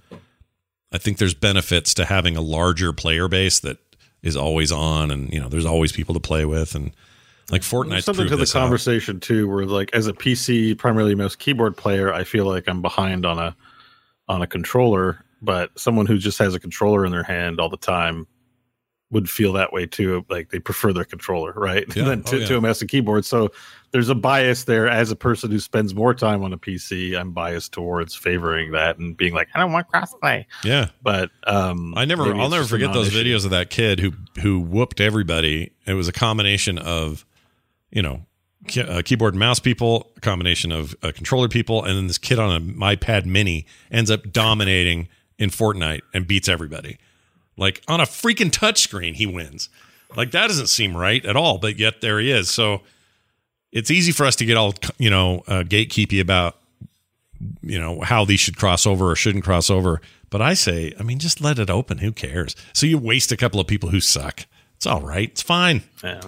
I think there's benefits to having a larger player base that is always on, and you know, there's always people to play with, and like Fortnite. Something to the conversation. too, where like as a PC primarily mouse keyboard player, I feel like I'm behind on a on a controller, but someone who just has a controller in their hand all the time would feel that way too. Like they prefer their controller, right? Yeah. than Oh, to, yeah. to a mouse and keyboard. So there's a bias there as a person who spends more time on a PC. I'm biased towards favoring that and being like, I don't want crossplay. Yeah, But um I never, I'll never forget those videos of that kid who who whooped everybody. It was a combination of, you know, uh, keyboard and mouse people, a combination of uh, controller people, and then this kid on an iPad Mini ends up dominating in Fortnite and beats everybody. Like on a freaking touchscreen, he wins. Like that doesn't seem right at all, but yet there he is. So it's easy for us to get all you know uh, gatekeepy about you know how these should cross over or shouldn't cross over. But I say, I mean, just let it open. Who cares? So you waste a couple of people who suck. It's all right. It's fine. Yeah.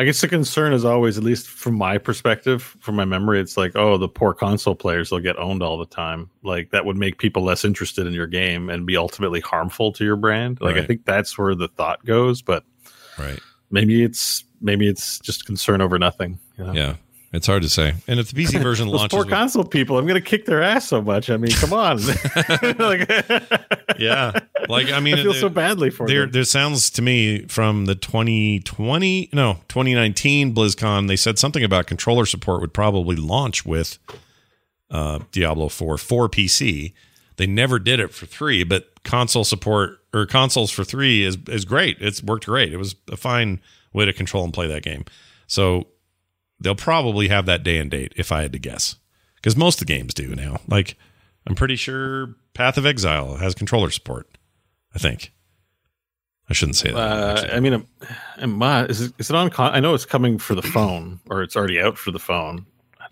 I guess the concern is always, at least from my perspective, from my memory, it's like, oh, the poor console players they'll get owned all the time. Like that would make people less interested in your game and be ultimately harmful to your brand. Like I think that's where the thought goes, but Right. maybe it's maybe it's just concern over nothing. you know? Yeah. It's hard to say. And if the PC version Those launches, poor with- console people, I'm gonna kick their ass so much. I mean, come on. like, yeah, like I mean, I feel there- so badly for there. them. There sounds to me from the 2020, no, 2019 BlizzCon, they said something about controller support would probably launch with uh, Diablo 4 for PC. They never did it for three, but console support or consoles for three is is great. It's worked great. It was a fine way to control and play that game. So they'll probably have that day and date if I had to guess, because most of the games do now. Like I'm pretty sure Path of Exile has controller support. I think. I shouldn't say that. Uh. I mean, um, um, uh, is it, is it on? Con- I know it's coming for the phone, or it's already out for the phone.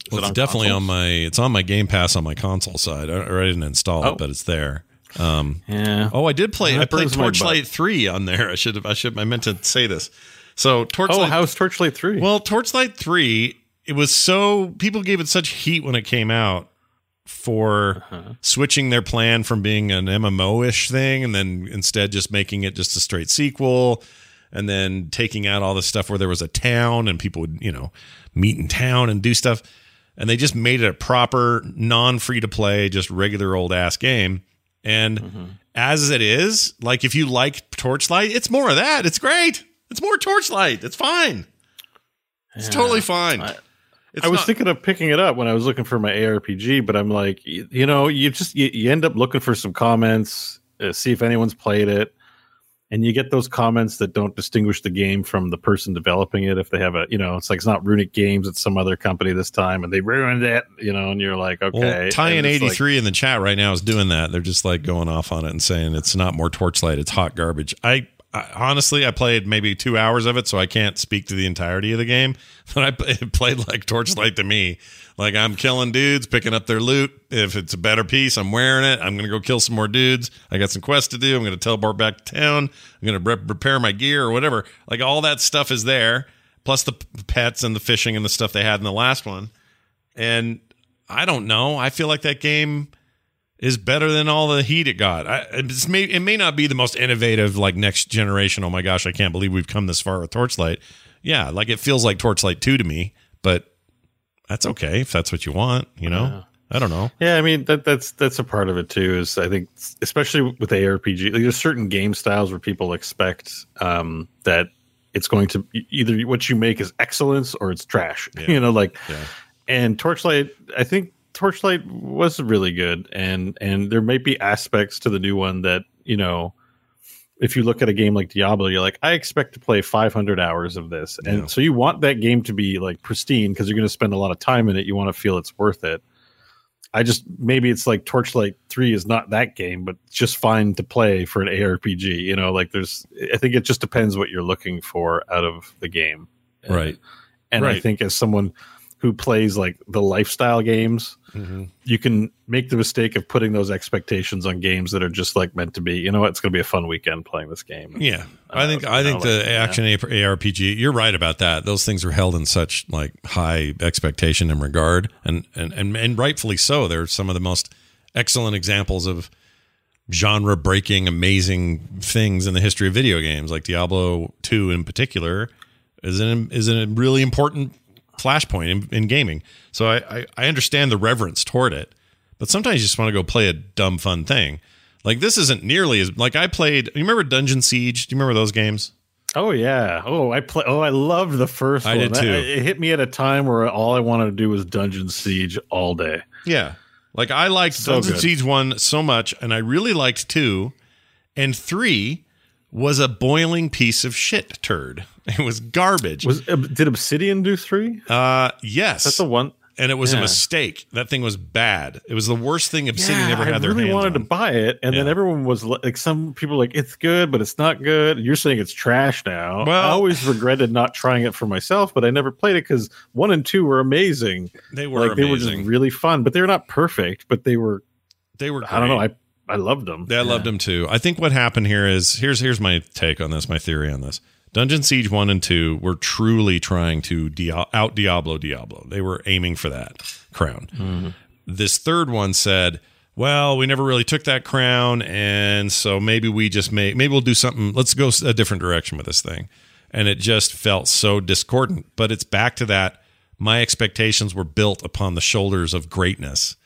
Is Well, it it's on definitely consoles? on my. It's on my Game Pass on my console side. I, or I didn't install Oh. it, but it's there. Um, Yeah. Oh, I did play. I played. Torchlight Three on there. I should have. I should. I meant to say this. So Torchlight. Oh, how's Torchlight Three? Well, Torchlight 3, it was so people gave it such heat when it came out for Uh-huh. switching their plan from being an MMO-ish thing and then instead just making it just a straight sequel and then taking out all the stuff where there was a town and people would, you know, meet in town and do stuff. And they just made it a proper non-free to play, just regular old ass game. And Mm-hmm. as it is, like if you like Torchlight, it's more of that. It's great. It's more Torchlight. It's fine. It's totally fine. I, It's I was not- thinking of picking it up when I was looking for my ARPG, but I'm like, you, you know, you just you, you end up looking for some comments, uh, see if anyone's played it, and you get those comments that don't distinguish the game from the person developing it. If they have a, you know, it's like it's not Runic Games, it's some other company this time, and they ruined it, you know, and you're like, okay. Well, Ty And like- eighty three in the chat right now is doing that. They're just like going off on it and saying it's not more Torchlight, it's hot garbage. I, I honestly, I played maybe two hours of it, so I can't speak to the entirety of the game. But I it played like Torchlight to me. Like I'm killing dudes, picking up their loot. If it's a better piece, I'm wearing it. I'm gonna go kill some more dudes. I got some quests to do. I'm gonna teleport back to town. I'm gonna re- repair my gear or whatever. Like all that stuff is there, plus the pets and the fishing and the stuff they had in the last one. And I don't know. I feel like that game is better than all the heat it got. I, it's may, it may not be the most innovative, like next generation. Oh my gosh, I can't believe we've come this far with Torchlight. Yeah, like it feels like Torchlight 2 to me, but that's okay if that's what you want, you know? I don't know. Yeah, I mean that that's that's a part of it too. Is I think especially with ARPG, like, there's certain game styles where people expect um, that it's going to either what you make is excellence or it's trash. Yeah. You know, like Yeah. and Torchlight. I think Torchlight was really good, and and there might be aspects to the new one that you know. If you look at a game like Diablo, you're like, I expect to play 500 hours of this, and Yeah. so you want that game to be like pristine because you're going to spend a lot of time in it. You want to feel it's worth it. I just maybe it's like Torchlight 3 is not that game, but just fine to play for an ARPG. You know, like there's I think it just depends what you're looking for out of the game. Right. And I Right. think as someone who plays like the lifestyle games, Mm-hmm. you can make the mistake of putting those expectations on games that are just like meant to be. You know what? It's going to be a fun weekend playing this game. Yeah, I Uh, think I think the yeah. action A- ARPG. You're right about that. Those things are held in such like high expectation and regard, and and and, and rightfully so. They're some of the most excellent examples of genre breaking, amazing things in the history of video games. Like Diablo Two in particular is an is a really important flashpoint in, in gaming. So I, I I understand the reverence toward it, but sometimes you just want to go play a dumb fun thing. Like this isn't nearly as like I played. You remember Dungeon Siege? Do you remember those games? Oh yeah. Oh, I play. Oh, I loved the first I one. did, too. That- it hit me at a time where all I wanted to do was Dungeon Siege all day. Yeah. Like I liked So Dungeon good. Siege 1 so much and I really liked 2 and 3 was a boiling piece of shit turd. It was garbage. Was uh, did Obsidian do three? uh yes. That's the one. and it was a mistake. That thing was bad. It was the worst thing Obsidian Yeah, ever had I their really hands wanted on. to buy it, and then everyone was like, some people were like it's good, but it's not good. You're saying it's trash now. Well- I always regretted not trying it for myself, but I never played it because one and two were amazing. They were like they were just really fun, but they were not perfect. But they were. they were I don't know. I I loved them. Yeah, I loved them too. I think what happened here is here's here's my take on this, my theory on this. Dungeon Siege 1 and 2 were truly trying to dia- out Diablo Diablo. They were aiming for that crown. Mm-hmm. This third one said, "Well, we never really took that crown and so maybe we just may maybe we'll do something. Let's go a different direction with this thing." And it just felt so discordant, but it's back to that my expectations were built upon the shoulders of greatness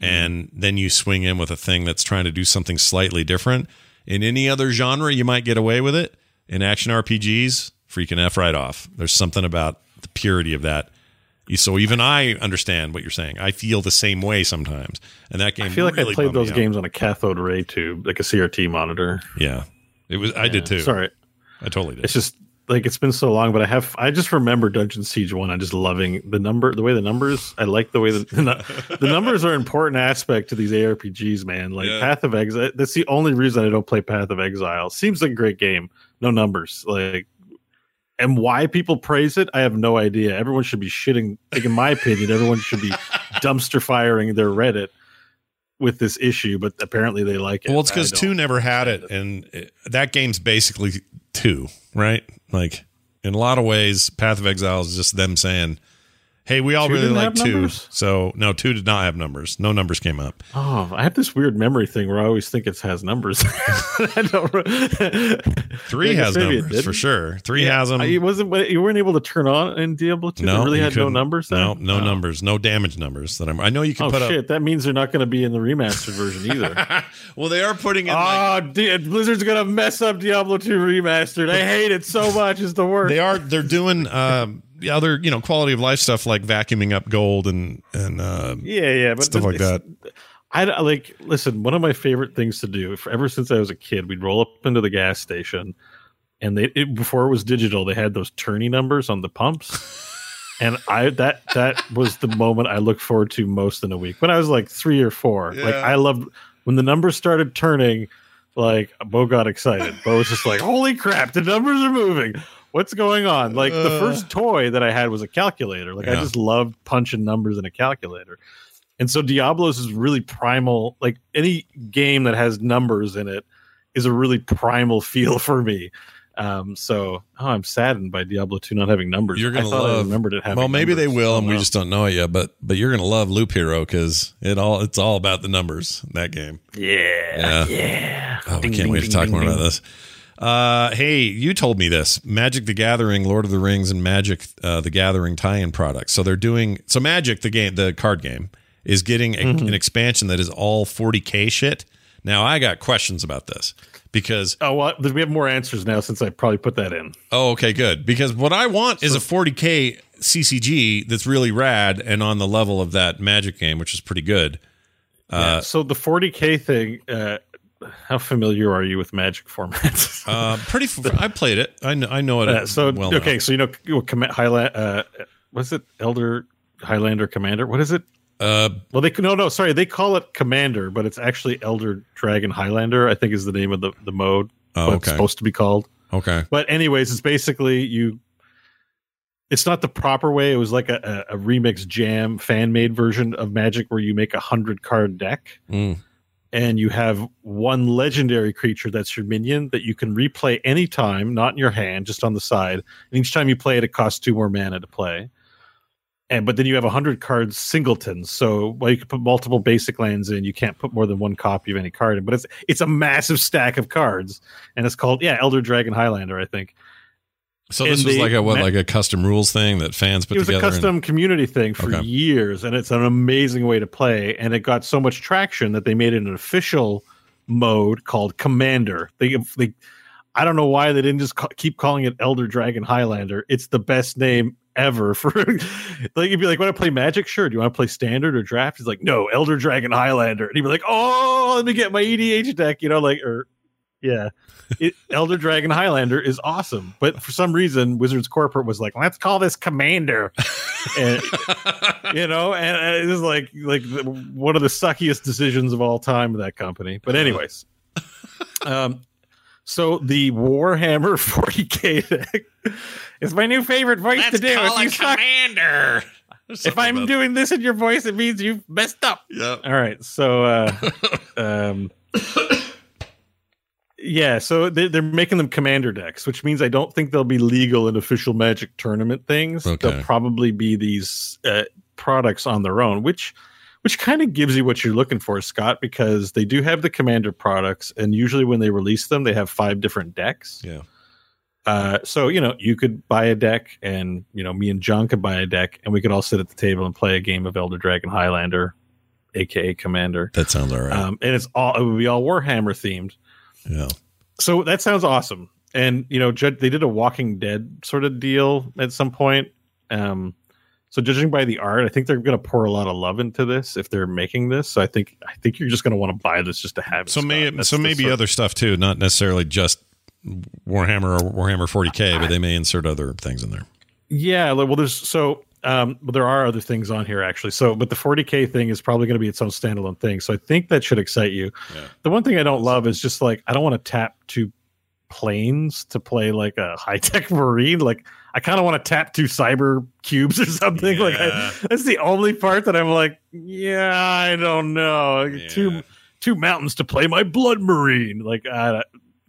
mm-hmm. and then you swing in with a thing that's trying to do something slightly different. In any other genre, you might get away with it. In action RPGs, freaking F right off. There's something about the purity of that. So even I understand what you're saying. I feel the same way sometimes. And that game I feel like really I played those out. games on a cathode ray tube, like a CRT monitor. Yeah. It was I did too. Sorry, I totally did. it's just like it's been so long, but I have I just remember Dungeon Siege one. I'm just loving the number, the way the numbers. I like the way the the, the numbers are an important aspect to these ARPGs, man. Like Yeah. Path of Exile. That's the only reason I don't play Path of Exile. Seems like a great game, no numbers. Like, and why people praise it, I have no idea. Everyone should be shitting. Like in my opinion, everyone should be dumpster firing their Reddit with this issue, but apparently they like it. Well, it's because two never had it, and it, that game's basically two, right? Like in a lot of ways, Path of Exile is just them saying, "Hey, we all Two really like two. numbers? So no, two did not have numbers. No numbers came up. Oh, I have this weird memory thing where I always think it has numbers. I don't. re- Three has numbers for sure. Three Yeah, has them. I- It wasn't. You weren't able to turn on in Diablo two. no, it really had no numbers. No, then? no Oh. numbers. No damage numbers that I'm. I know you can Oh put shit! That means they're not going to be in the remastered version either. well, they are putting in. like, oh, Di- Blizzard's going to mess up Diablo two remastered. I hate it so much. It's the worst. they are. They're doing. Um, other you know quality of life stuff like vacuuming up gold and and uh, yeah, yeah, but stuff like that. I like listen. One of my favorite things to do, ever since I was a kid, we'd roll up into the gas station, and they it, before it was digital, they had those tourney numbers on the pumps. and I that that was the moment I looked forward to most in a week when I was like three or four. Yeah. Like I loved when the numbers started turning. Like Beau got excited. Beau was just like, "Holy crap! The numbers are moving. What's going on?" Like the Uh. first toy that I had was a calculator. Like I just loved punching numbers in a calculator. And so Diablos is really primal. Like any game that has numbers in it is a really primal feel for me. Um, so oh, I'm saddened by Diablo 2 not having numbers. You're gonna thought I love. remembered it having well, maybe they will, and we just don't know it yet. But but you're gonna love Loop Hero because it all it's all about the numbers. In that game. yeah, Yeah. yeah. Oh, Ding, we can't ding, wait to ding, talk more about this. Uh, hey, you told me this: Magic the Gathering, Lord of the Rings, and Magic uh, the Gathering tie-in products. So they're doing so. Magic the game, the card game, is getting a, Mm-hmm. an expansion that is all 40k shit. Now I got questions about this because Oh, well, we have more answers now since I probably put that in. oh, okay, good. Because what I want is a 40k CCG that's really rad and on the level of that Magic game, which is pretty good. Yeah, so the 40k thing. Uh, how familiar are you with Magic formats? Uh, pretty. F- I played it. I know. I know it. Uh, so well okay, enough. so you know, Highland. Uh, what's it? Elder Highlander Commander. What is it? Uh, Well, they no, no, sorry, they call it Commander, but it's actually Elder Dragon Highlander. I think is the name of the the mode. Oh, what it's okay. supposed to be called. okay. But anyways, it's basically you. It's not the proper way. It was like a, a, a remix jam fan made version of Magic where you make a hundred card deck Mm. And you have one legendary creature that's your minion that you can replay anytime, not in your hand, just on the side. And each time you play it, it costs two more mana to play. And but then you have hundred cards singletons. So while you can put multiple basic lands in, you can't put more than one copy of any card in. But it's it's a massive stack of cards, and it's called yeah Elder Dragon Highlander, I think. So this was like a what, like a custom rules thing that fans put together. it was a together. and- custom community thing for Okay. years, and it's an amazing way to play. And it got so much traction that they made it an official mode called Commander. They they I don't know why they didn't just ca- keep calling it Elder Dragon Highlander. It's the best name ever for like you'd be like, want to play Magic? Sure. Do you want to play Standard or Draft? He's like, no, Elder Dragon Highlander, and he'd be like, oh, let me get my EDH deck. You know, like or yeah. It, Elder Dragon Highlander is awesome, but for some reason, Wizards Corporate was like, "Let's call this Commander," and you know, and it was like like the, one of the suckiest decisions of all time that company. But anyways, um, so the Warhammer 40k deck is my new favorite voice to do. If you suck, commander. if I'm doing this in your voice, it means you've messed up. Yep. All right. So, uh, um, yeah. So they, they're making them commander decks, which means I don't think they'll be legal in official Magic tournament things. Okay. They'll probably be these uh, products on their own, which which kind of gives you what you're looking for, Scott, because they do have the commander products, and usually when they release them, they have five different decks. Yeah. Uh, so you know, you could buy a deck, and you know, me and Jon could buy a deck, and we could all sit at the table and play a game of Elder Dragon Highlander, aka Commander. That sounds all right. Um, and it's all it would be all Warhammer themed. Yeah. So that sounds awesome. And you know, they did a Walking Dead sort of deal at some point. Um, so judging by the art, I think they're going to pour a lot of love into this if they're making this. So I think I think you're just going to want to buy this just to have it. So Scott. may, That's so maybe other stuff too, not necessarily just Warhammer or Warhammer 40k, but they may insert other things in there. Yeah, well, there's so um, but there are other things on here actually. So, but the 40k thing is probably going to be its own standalone thing. So I think that should excite you. Yeah. The one thing I don't love is just like I don't want to tap two plains to play like a high tech marine. Like I kind of want to tap two cyber cubes or something. Like I, that's the only part that I'm like, yeah, I don't know. Yeah. Two two mountains to play my blood marine. Like uh,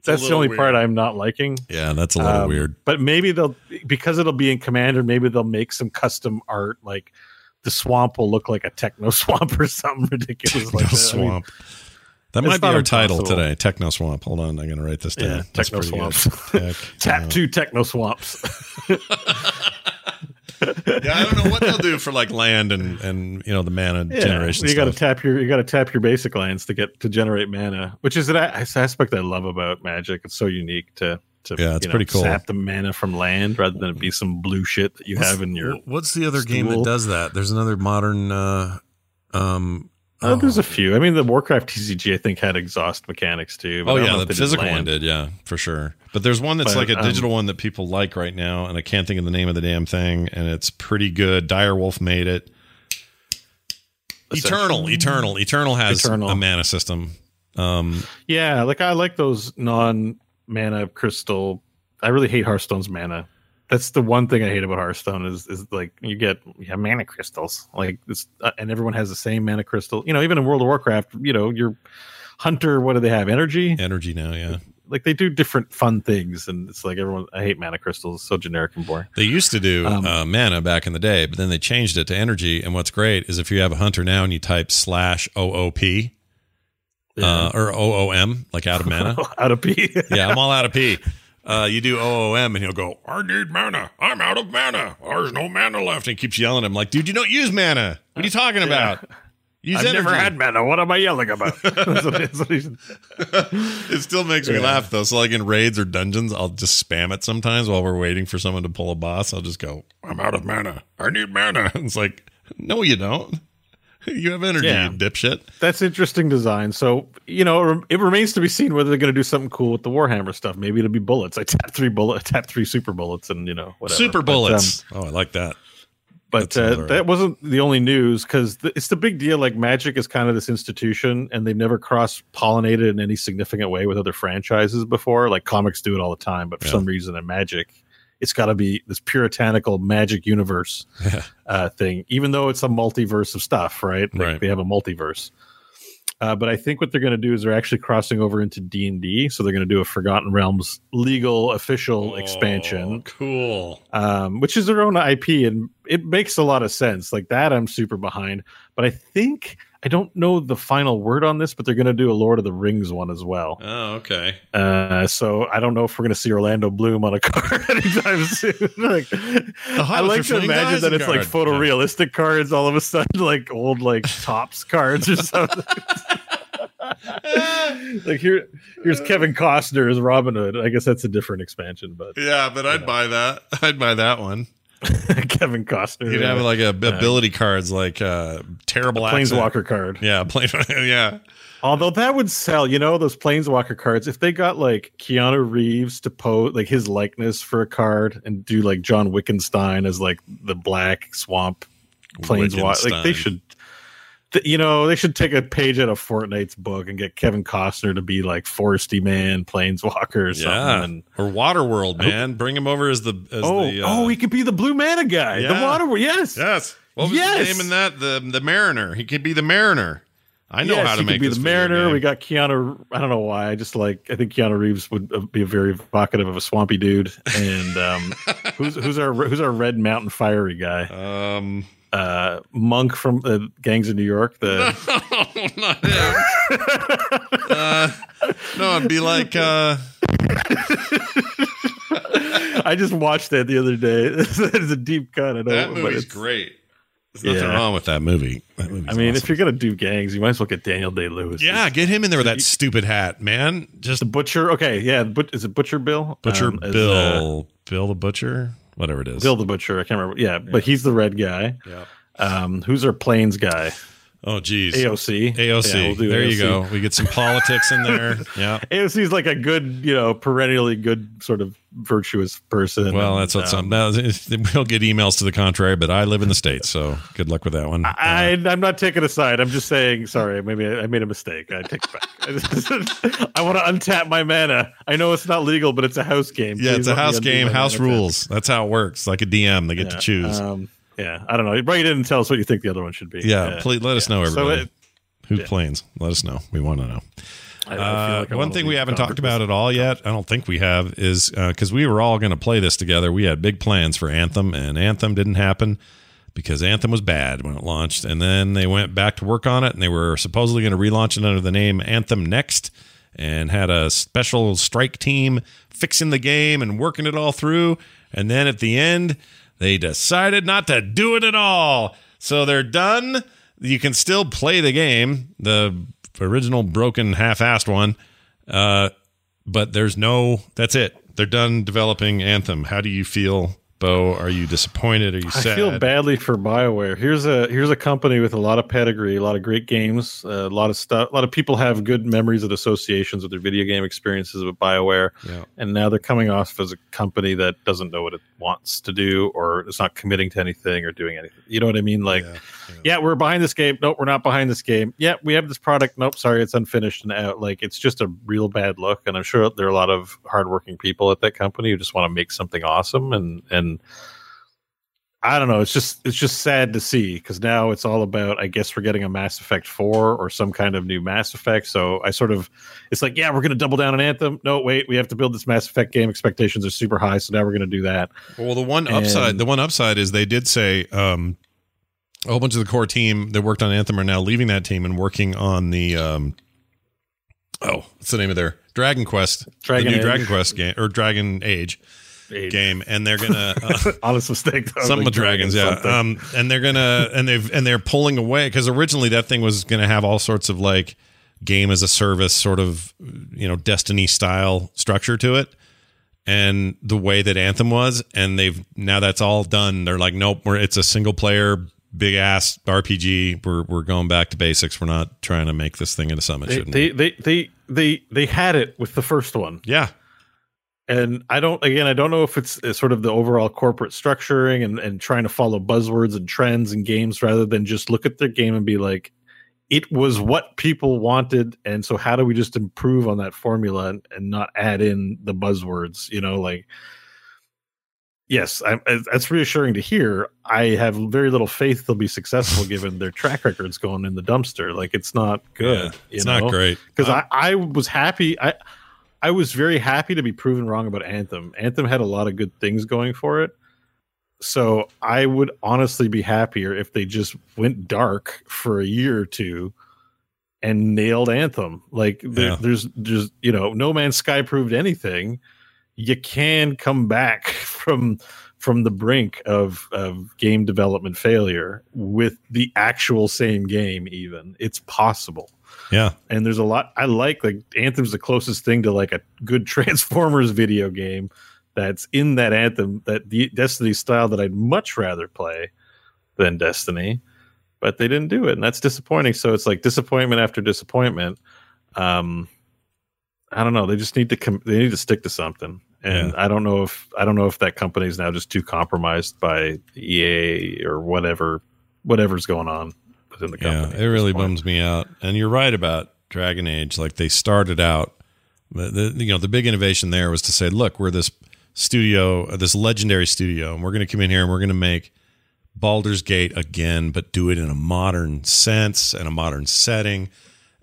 that's the little only part. I'm not liking. Yeah, that's a little Um, weird. But maybe they'll because it'll be in Commander. Maybe they'll make some custom art. Like the swamp will look like a techno swamp or something ridiculous like Techno that. I mean, Swamp. that might be not our title today. Techno Swamp. Hold on, I'm gonna write this down. Yeah, Techno pretty good. Swamps. Tech- tap two techno swamps. Yeah, I don't know what they'll do for like land and and you know the mana Yeah, generation. You got to tap your you got to tap your basic lands to get to generate mana, which is an aspect I love about Magic. It's so unique to to Yeah, it's you know, pretty cool. sap the mana from land rather than it be some blue shit that you have in your. What's the other game that does that? There's another modern. Uh, um, Uh, there's a few. I mean, the Warcraft TCG I think had exhaust mechanics too. but Oh yeah, the if they did physical one did, yeah, for sure. But there's one that's But, like a um, digital one that people like right now, and I can't think of the name of the damn thing, and it's pretty good. Direwolf made it. Eternal, Eternal, Eternal has Eternal. a mana system. Um, Yeah, like I like those non mana crystal. I really hate Hearthstone's mana. That's the one thing I hate about Hearthstone is is like you get you have mana crystals like this, uh, and everyone has the same mana crystal. You know, even in World of Warcraft, you know, your hunter. What do they have? Energy. energy now, yeah. Like they do different fun things, and it's like everyone. I hate mana crystals. So generic and boring. They used to do Um, uh, mana back in the day, but then they changed it to energy. And what's great is if you have a hunter now and you type slash OOP uh, or OOM, like out of mana. out of P. yeah, I'm all out of P. Uh, you do OOM and he'll go, I need mana. I'm out of mana. There's no mana left. And he keeps yelling at him like, dude, you don't use mana. What are you talking about? Use I've never had mana. What am I yelling about? That's what- that's what he's- It still makes me Yeah. laugh though. So like in raids or dungeons, I'll just spam it sometimes while we're waiting for someone to pull a boss. I'll just go, I'm out of mana. I need mana. And It's like, no, you don't. You have energy, Yeah. dipshit. That's interesting design. So you know, it remains to be seen whether they're going to do something cool with the Warhammer stuff. Maybe it'll be bullets. I tap three bullet, tap three super bullets, and you know whatever. Super But, um, bullets. oh, I like that. but uh, another- that wasn't the only news because th- it's the big deal. Like Magic is kind of this institution, and they've never cross pollinated in any significant way with other franchises before. Like comics do it all the time, but for Yeah. some reason in Magic, it's got to be this puritanical Magic universe uh, thing. Even though it's a multiverse of stuff, right? Like, Right. They have a multiverse. Uh, but I think what they're going to do is they're actually crossing over into D and D, so they're going to do a Forgotten Realms legal official expansion Oh, cool. um, which is their own IP, and it makes a lot of sense. Like that, I'm super behind. But I think I don't know the final word on this, but they're going to do a Lord of the Rings one as well. Oh, okay. Uh, so I don't know if we're going to see Orlando Bloom on a card anytime soon. like, I like to imagine that it's like photorealistic cards all of a sudden, like old like tops cards or something. like here, here's Kevin Costner as Robin Hood. I guess that's a different expansion, but Yeah, but I'd buy that. I'd buy that one. Kevin Costner. You'd have like a ability cards, like uh, terrible accent. Planeswalker card. Yeah, plane. yeah. Although that would sell, you know, those Planeswalker cards. If they got like Keanu Reeves to pose like his likeness for a card and do like John Wickenstein as like the black swamp Planeswalker, like they should, th- you know, they should take a page out of Fortnite's book and get Kevin Costner to be like Foresty Man, Planeswalker or something. Yeah, or Waterworld, man. Bring him over as the as oh, the. uh, oh, he could be the Blue Mana guy, the Yeah. water. Yes, yes. What was Yes! the name in that? The the Mariner. He could be the Mariner. I know Yes, how to he make could be the Mariner. We got Keanu. I don't know why. I just like. I think Keanu Reeves would uh, be a very evocative of a swampy dude. And um, who's who's our who's our Red Mountain Fiery guy? Um, Uh, Monk from uh, Gangs of New York. The not him. uh, no, it'd be like. Uh, I just watched that the other day. it's a deep cut. I know, that but movie's it's- great. There's nothing Yeah. wrong with that movie. That I mean, awesome. if you're gonna do gangs, you might as well get Daniel Day Lewis. yeah, get him in there with that stupid hat, man. Just the butcher. Okay, yeah, but is it Butcher Bill? Butcher Um, as, uh, Bill, Bill the Butcher, whatever it is. Bill the Butcher. I can't remember. Yeah, but he's the red guy. Yeah. Um, who's our plains guy? Oh, geez. AOC. AOC. Yeah, we'll there you go. We get some politics in there. Yeah. AOC is like a good, you know, perennially good sort of virtuous person. Well, that's what's um, up. Now, we'll get emails to the contrary, but I live in the States, so good luck with that one. I, I'm not taking a side. I'm just saying, sorry, maybe I, I made a mistake. I take it back. I want to untap my mana. I know it's not legal, but it's a house game. yeah, Please it's a house game, house mana tap. rules. That's how it works. Like a DM, they get to choose. Um, yeah, I don't know. Right, you didn't tell us what you think the other one should be. yeah, Uh, please let us know, So everybody. it- Who's yeah. plains? Let us know. We want to know. I, I feel Uh, like one thing we haven't talked about at all yet, I don't think we have, is because we were all going to play this together. We had big plans for Anthem, and Anthem didn't happen because Anthem was bad when it launched. And then they went back to work on it, and they were supposedly going to relaunch it under the name Anthem Next and had a special strike team fixing the game and working it all through. And then at the end, they decided not to do it at all. So they're done. You can still play the game, the original broken half-assed one, uh, but there's no. That's it. They're done developing Anthem. How do you feel Beau? Are you disappointed? Are you sad? I feel badly for Bioware. Here's a here's a company with a lot of pedigree, a lot of great games, uh, a lot of stuff. A lot of people have good memories and associations with their video game experiences with Bioware, Yeah. and now they're coming off as a company that doesn't know what it wants to do, or it's not committing to anything or doing anything. You know what I mean? Like, yeah, we're behind this game. Nope, we're not behind this game. Yeah, we have this product. Nope, sorry, it's unfinished and out. Like, it's just a real bad look. And I'm sure there are a lot of hardworking people at that company who just want to make something awesome. And and I don't know. It's just it's just sad to see because now it's all about. I guess we're getting a Mass Effect four or some kind of new Mass Effect. So I sort of, it's like, yeah, we're going to double down on Anthem. No, wait, we have to build this Mass Effect game. Expectations are super high, so now we're going to do that. Well, the one And- upside, the one upside is they did say um, a whole bunch of the core team that worked on Anthem are now leaving that team and working on the um, oh, what's the name of their Dragon Quest, Dragon the new Age. Dragon Quest game or Dragon Age, Age. game, and they're gonna. Uh, Honest mistake. though, Something like with dragons, yeah. Um, and they're gonna and they've and they're pulling away because originally that thing was gonna have all sorts of like game as a service sort of you know Destiny style structure to it, and the way that Anthem was, and they've now that's all done. They're like, nope, we're it's a single player big ass RPG. We're we're going back to basics. We're not trying to make this thing into something they, shouldn't. they, they they they they had it with the first one. Yeah, and I don't again I don't know if it's, it's sort of the overall corporate structuring and and trying to follow buzzwords and trends and games rather than just look at their game and be like it was what people wanted and so how do we just improve on that formula and, and not add in the buzzwords you know like yes I, I- that's reassuring to hear i have very little faith they'll be successful given their track records going in the dumpster like it's not good Yeah, you it's know? not great. because Uh, I, I was happy. I I was very happy to be proven wrong about Anthem. Anthem had a lot of good things going for it. So I would honestly be happier if they just went dark for a year or two and nailed Anthem. Like there, Yeah. there's just you know, No Man's Sky proved anything. You can come back from from the brink of of game development failure with the actual same game. Even it's possible yeah, and there's a lot I like. Like Anthem's the closest thing to like a good Transformers video game that's in that Anthem that the Destiny style that I'd much rather play than Destiny, but they didn't do it, and that's disappointing. So it's like disappointment after disappointment. Um, I don't know. They just need to com- they need to stick to something. And Yeah. I don't know if I don't know if that company is now just too compromised by EA or whatever whatever's going on within the company. Yeah, it really bums me out. And you're right about Dragon Age. Like they started out, the, the- you know, the big innovation there was to say, look, we're this studio, uh, this legendary studio, and we're going to come in here and we're going to make Baldur's Gate again, but do it in a modern sense and a modern setting.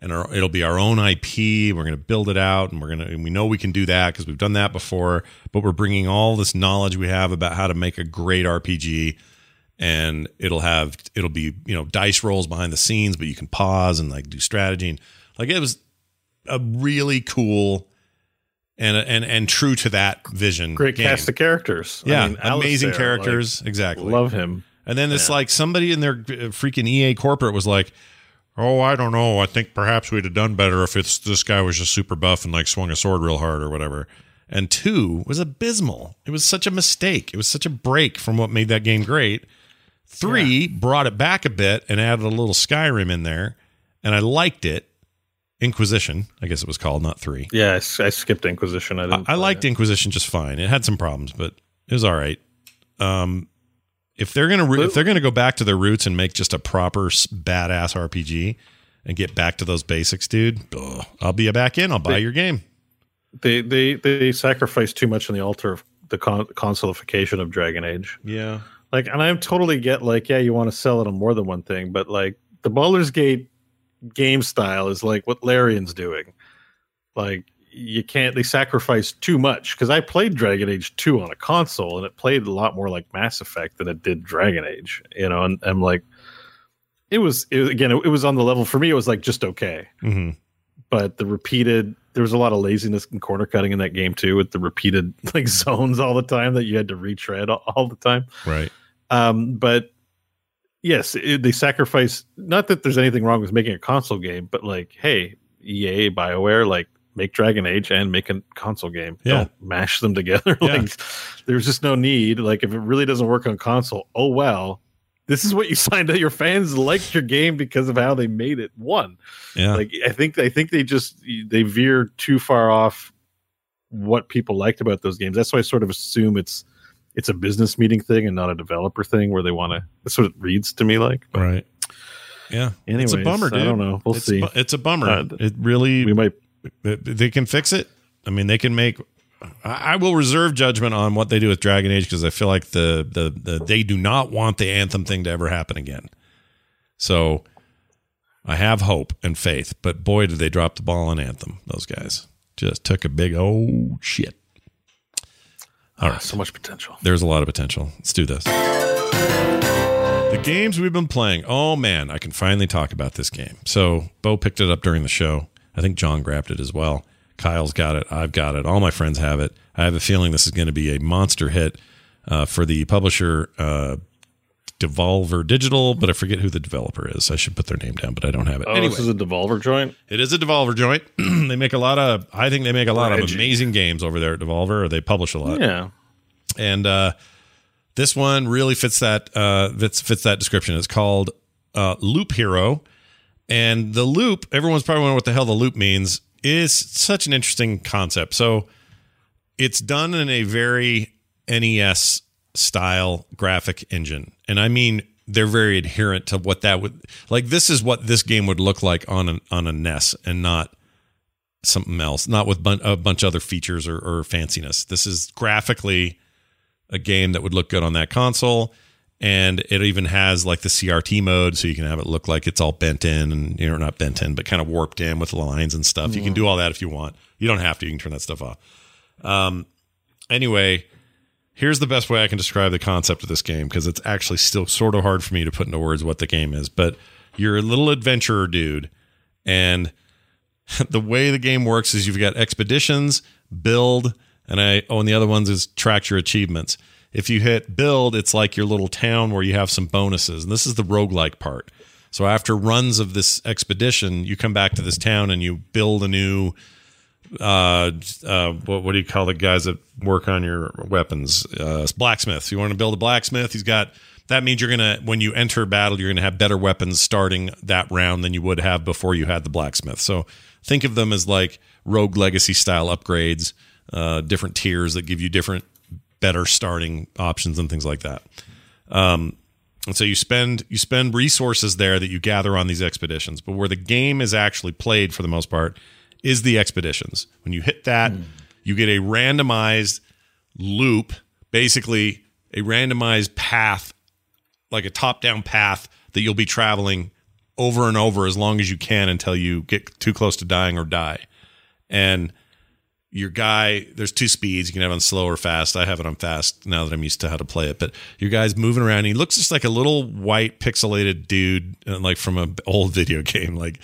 And our, it'll be our own IP. We're going to build it out, and we're going to. We know we can do that because we've done that before. But we're bringing all this knowledge we have about how to make a great RPG and it'll have it'll be you know dice rolls behind the scenes but you can pause and like do strategy and like it was a really cool and and and true to that vision great game. cast of characters. I yeah mean, amazing characters like, exactly Love him. and then it's Yeah. like somebody in their uh, freaking EA corporate was like, "Oh, I don't know. I think perhaps we'd have done better if it's this guy was just super buff and like swung a sword real hard or whatever." And two was abysmal. It was such a mistake. It was such a break from what made that game great. Three brought it back a bit and added a little Skyrim in there, and I liked it. Inquisition, I guess it was called, not three. Yeah, I skipped Inquisition. I I, didn't. I play liked it. Inquisition just fine. It had some problems, but it was all right. Um, if they're gonna if they're gonna go back to their roots and make just a proper badass RPG and get back to those basics, dude, ugh, I'll be a back in. I'll buy your game. They they they sacrificed too much on the altar of the con- consolification of Dragon Age. Yeah, Like, and I totally get like, yeah, you want to sell it on more than one thing, but like the Baldur's Gate game style is like what Larian's doing. Like, you can't. They sacrifice too much because I played Dragon Age two on a console and it played a lot more like Mass Effect than it did Dragon Age. You know, and I'm like, it was, it was again, it, it was on the level for me. It was like just okay. hmm but the repeated there was a lot of laziness and corner cutting in that game too with the repeated like zones all the time that you had to retread all, all the time right. um but yes it, they sacrifice not that there's anything wrong with making a console game but like hey ea bioware like make Dragon Age and make a console game. Yeah. Don't mash them together. Yeah. like there's just no need. Like if it really doesn't work on console, oh well. This is what you signed up. Your fans liked your game because of how they made it. One, Yeah. like I think I think they just they veer too far off what people liked about those games. That's why I sort of assume it's it's a business meeting thing and not a developer thing where they want to. That's what it reads to me like. But right. Yeah. it's a Anyways, bummer, I don't know. We'll it's see. Bu- it's a bummer. Uh, it really. we might. They can fix it. I mean, they can make. I will reserve judgment on what they do with Dragon Age because I feel like the, the the they do not want the Anthem thing to ever happen again. So I have hope and faith, but boy, did they drop the ball on Anthem. Those guys just took a big oh shit. All right, So much potential. there's a lot of potential. Let's do this. The games we've been playing. Oh man, I can finally talk about this game. So Beau picked it up during the show. I think Jon grabbed it as well. Kyle's got it. I've got it. All my friends have it. I have a feeling this is going to be a monster hit uh, for the publisher uh, Devolver Digital, but I forget who the developer is. I should put their name down, but I don't have it. Oh, anyway, this is a Devolver joint. it is a Devolver joint. they make a lot of. I think they make a lot of amazing games over there at Devolver, or they publish a lot Yeah. and uh, this one really fits that uh, fits fits that description. It's called uh, Loop Hero, and the loop. Everyone's probably wondering what the hell the loop means. Is such an interesting concept. So it's done in a very NES style graphic engine, and I mean they're very adherent to what that would like. This is what this game would look like on an on a NES, and not something else, not with bun- a bunch of other features or, or fanciness. This is graphically a game that would look good on that console. And it even has like the CRT mode, so you can have it look like it's all bent in and, you know, not bent in, but kind of warped in with lines and stuff. You can do all that if you want. You don't have to. You can turn that stuff off. Um, anyway, here's the best way I can describe the concept of this game because it's actually still sort of hard for me to put into words what the game is. But you're a little adventurer dude, and the way the game works is you've got expeditions, build, and I oh, and the other ones is track your achievements. If you hit build, it's like your little town where you have some bonuses. And this is the roguelike part. So after runs of this expedition, you come back to this town and you build a new uh, uh, what, what do you call the guys that work on your weapons? Uh, blacksmith. You want to build a blacksmith? He's got. That means you're gonna when you enter battle, you're gonna have better weapons starting that round than you would have before you had the blacksmith. So think of them as like rogue legacy style upgrades, uh, different tiers that give you different, better starting options and things like that. Um, and so you spend you spend resources there that you gather on these expeditions. But where the game is actually played for the most part is the expeditions. When you hit that, you get a randomized loop, basically a randomized path, like a top-down path that you'll be traveling over and over as long as you can until you get too close to dying or die. And your guy, there's two speeds. You can have on slow or fast. I have it on fast now that I'm used to how to play it. But your guy's moving around. He looks just like a little white pixelated dude, uh, like from an old video game, like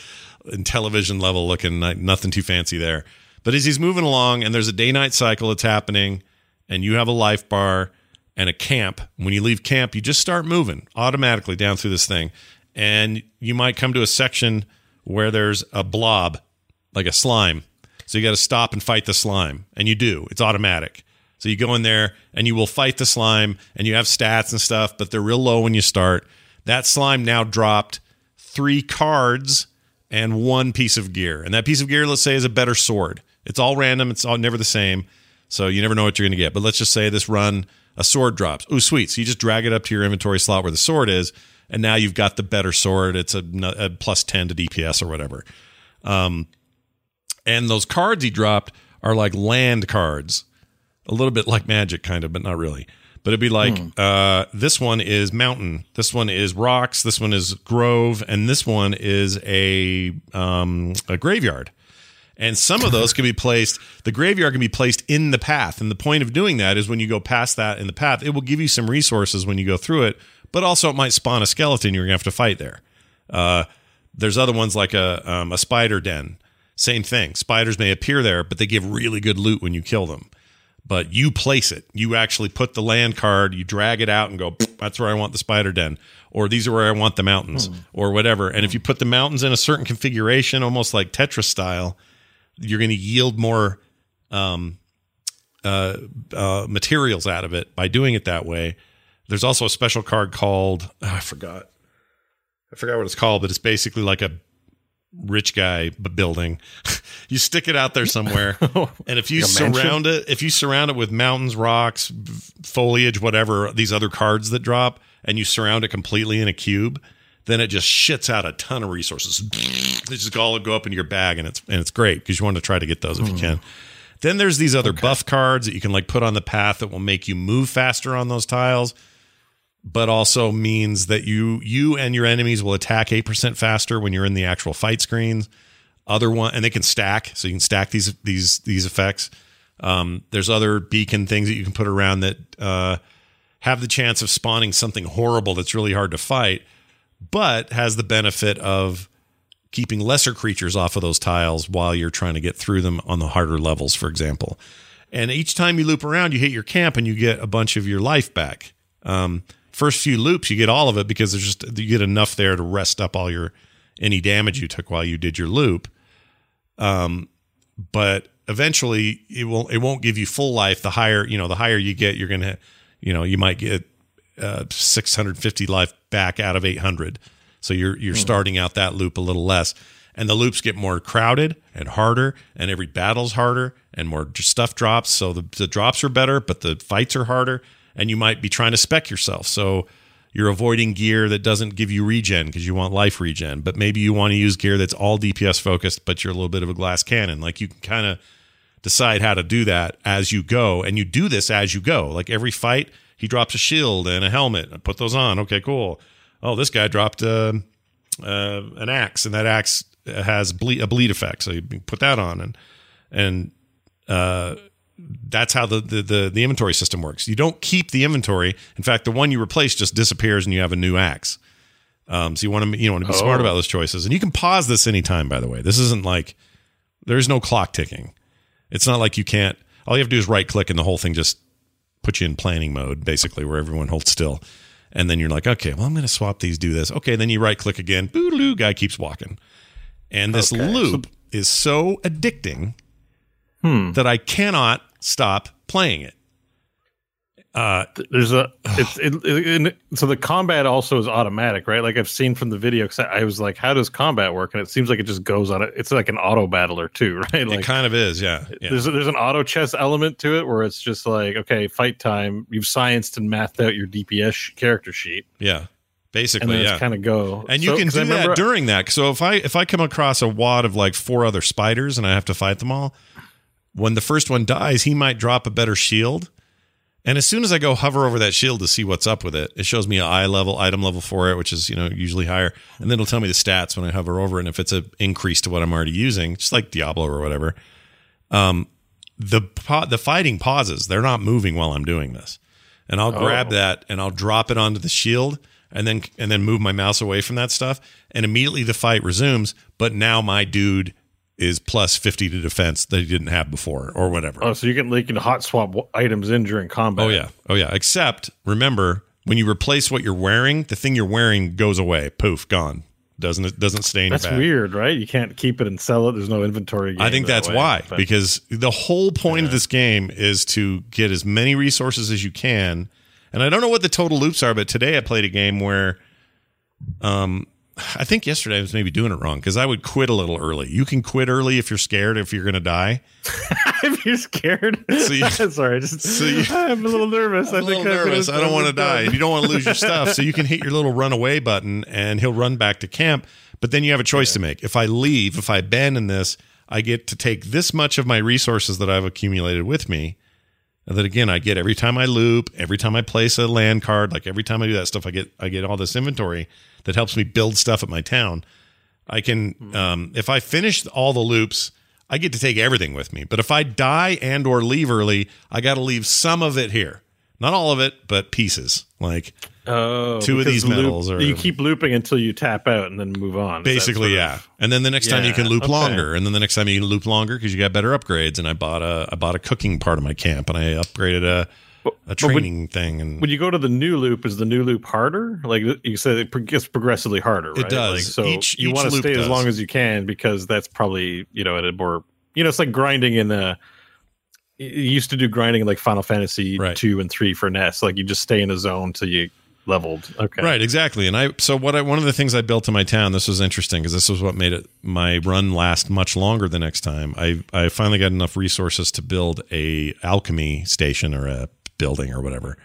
in television level looking, like nothing too fancy there. But as he's moving along, and there's a day night cycle that's happening, and you have a life bar and a camp. When you leave camp, you just start moving automatically down through this thing. And you might come to a section where there's a blob, like a slime. So you got to stop and fight the slime. And you do, it's automatic. So you go in there and you will fight the slime, and you have stats and stuff, but they're real low when you start. That slime now dropped three cards and one piece of gear. And that piece of gear, let's say, is a better sword. It's all random, it's all never the same. So you never know what you're going to get. But let's just say this run, a sword drops. Ooh, sweet. So you just drag it up to your inventory slot where the sword is, and now you've got the better sword. It's a, a plus 10 to DPS or whatever. Um, and those cards he dropped are like land cards, a little bit like magic, kind of, but not really. But it'd be like uh, this one is mountain, this one is rocks, this one is grove, and this one is a um, a graveyard. And some of those can be placed. The graveyard can be placed in the path, and the point of doing that is when you go past that in the path, it will give you some resources when you go through it. But also, it might spawn a skeleton you're gonna have to fight there. Uh, there's other ones like a um, a spider den. Same thing. Spiders may appear there, but they give really good loot when you kill them. But you place it. You actually put the land card, you drag it out and go, that's where I want the spider den. Or these are where I want the mountains, or whatever. And if you put the mountains in a certain configuration, almost like Tetris style, you're going to yield more um, uh, uh, materials out of it by doing it that way. There's also a special card called oh, I forgot. I forgot what it's called, but it's basically like a rich guy building. you stick it out there somewhere, oh, and if you a mansion? surround it, if you surround it with mountains, rocks, foliage, whatever these other cards that drop, and you surround it completely in a cube, then it just shits out a ton of resources. They just all go up into your bag, and it's and it's great because you want to try to get those if you hmm. can. Then there's these other buff cards that you can like put on the path that will make you move faster on those tiles, but also means that you you and your enemies will attack 8% faster when you're in the actual fight screens. Other one and they can stack, so you can stack these these these effects. Um, there's other beacon things that you can put around that uh, have the chance of spawning something horrible that's really hard to fight, but has the benefit of keeping lesser creatures off of those tiles while you're trying to get through them on the harder levels, for example. And each time you loop around, you hit your camp and you get a bunch of your life back. Um, first few loops, you get all of it because there's just you get enough there to rest up all your any damage you took while you did your loop. Um, but eventually, it won't it won't give you full life. The higher you know, the higher you get, you're gonna you know you might get uh, 650 life back out of 800. So you're you're starting out that loop a little less, and the loops get more crowded and harder, and every battle's harder, and more stuff drops. So the, the drops are better, but the fights are harder, and you might be trying to spec yourself. So you're avoiding gear that doesn't give you regen because you want life regen, but maybe you want to use gear that's all DPS focused, but you're a little bit of a glass cannon. Like you can kind of decide how to do that as you go, and you do this as you go. Like every fight, he drops a shield and a helmet. I put those on. Okay, cool. Oh, this guy dropped uh, uh, an axe, and that axe has bleed, a bleed effect, so you put that on, and and uh, that's how the, the the the inventory system works. You don't keep the inventory. In fact, the one you replace just disappears, and you have a new axe. Um, so you want to you want to be smart Oh. about those choices, and you can pause this anytime. By the way, this isn't like there's no clock ticking. It's not like you can't. All you have to do is right click, and the whole thing just puts you in planning mode, basically, where everyone holds still. And then you're like, okay, well, I'm going to swap these, do this. Okay, then you right click again. Boogaloo, guy keeps walking. And this Okay, loop is so addicting Hmm. that I cannot stop playing it. Uh, There's a it's it, it, it- so the combat also is automatic, right? Like I've seen from the video, I, was like, how does combat work? And it seems like it just goes on it. It's like an auto battler too, right? Like it kind of is, yeah. yeah. there's there's an auto chess element to it where it's just like, okay, fight time. You've scienced and mathed out your DPS character sheet, Yeah. Basically, yeah. kind of go. and you So- can 'cause I do that during that. So if I if I come across a wad of like four other spiders and I have to fight them all, when the first one dies, he might drop a better shield. And as soon as I go hover over that shield to see what's up with it, it shows me an eye level, item level for it, which is you know usually higher, and then it'll tell me the stats when I hover over it. And if it's an increase to what I'm already using, just like Diablo or whatever, um, the the fighting pauses. They're not moving while I'm doing this, and I'll grab Oh. that and I'll drop it onto the shield, and then and then move my mouse away from that stuff, and immediately the fight resumes. But now my dude is plus fifty to defense that he didn't have before, or whatever. Oh, so you can like you can hot swap items in during combat. Oh yeah, oh yeah. Except remember, when you replace what you're wearing, the thing you're wearing goes away. Poof, gone. Doesn't it? Doesn't stay in That's your bag. That's weird, right? You can't keep it and sell it. There's no inventory. I think that that's way, why, but- because the whole point of this game is to get as many resources as you can. And I don't know what the total loops are, but today I played a game where, um, I think yesterday I was maybe doing it wrong because I would quit a little early. You can quit early if you're scared if you're going to die. if you're scared. So you- Sorry, just so you- I'm a little nervous. I'm I a think little I'm nervous. I don't want to die. And you don't want to lose your stuff. So you can hit your little run away button and he'll run back to camp. But then you have a choice to make. If I leave, if I abandon this, I get to take this much of my resources that I've accumulated with me. And that again, I get every time I loop, every time I place a land card, like every time I do that stuff, I get I get all this inventory that helps me build stuff at my town. I can um, if I finish all the loops, I get to take everything with me. But if I die and or leave early, I got to leave some of it here. Not all of it, but pieces. Like Oh, Two of these loop- medals are- you keep looping until you tap out and then move on. Is basically, yeah. of- And then the next time you can loop okay. longer, and then the next time you can loop longer because you got better upgrades. And I bought a I bought a cooking part of my camp, and I upgraded a a but when- training thing. And When you go to the new loop, is the new loop harder? Like you said, it gets progressively harder. It does. Like, so Each- you want to stay does. as long as you can because that's probably you know at a more you know, it's like grinding in a. You used to do grinding like Final Fantasy Right. two and three for NES. Like you just stay in a zone till you leveled. Okay, Right, exactly. And I so what I one of the things I built in my town. This was interesting because this was what made it my run last much longer the next time. I I finally got enough resources to build a alchemy station or a building or whatever.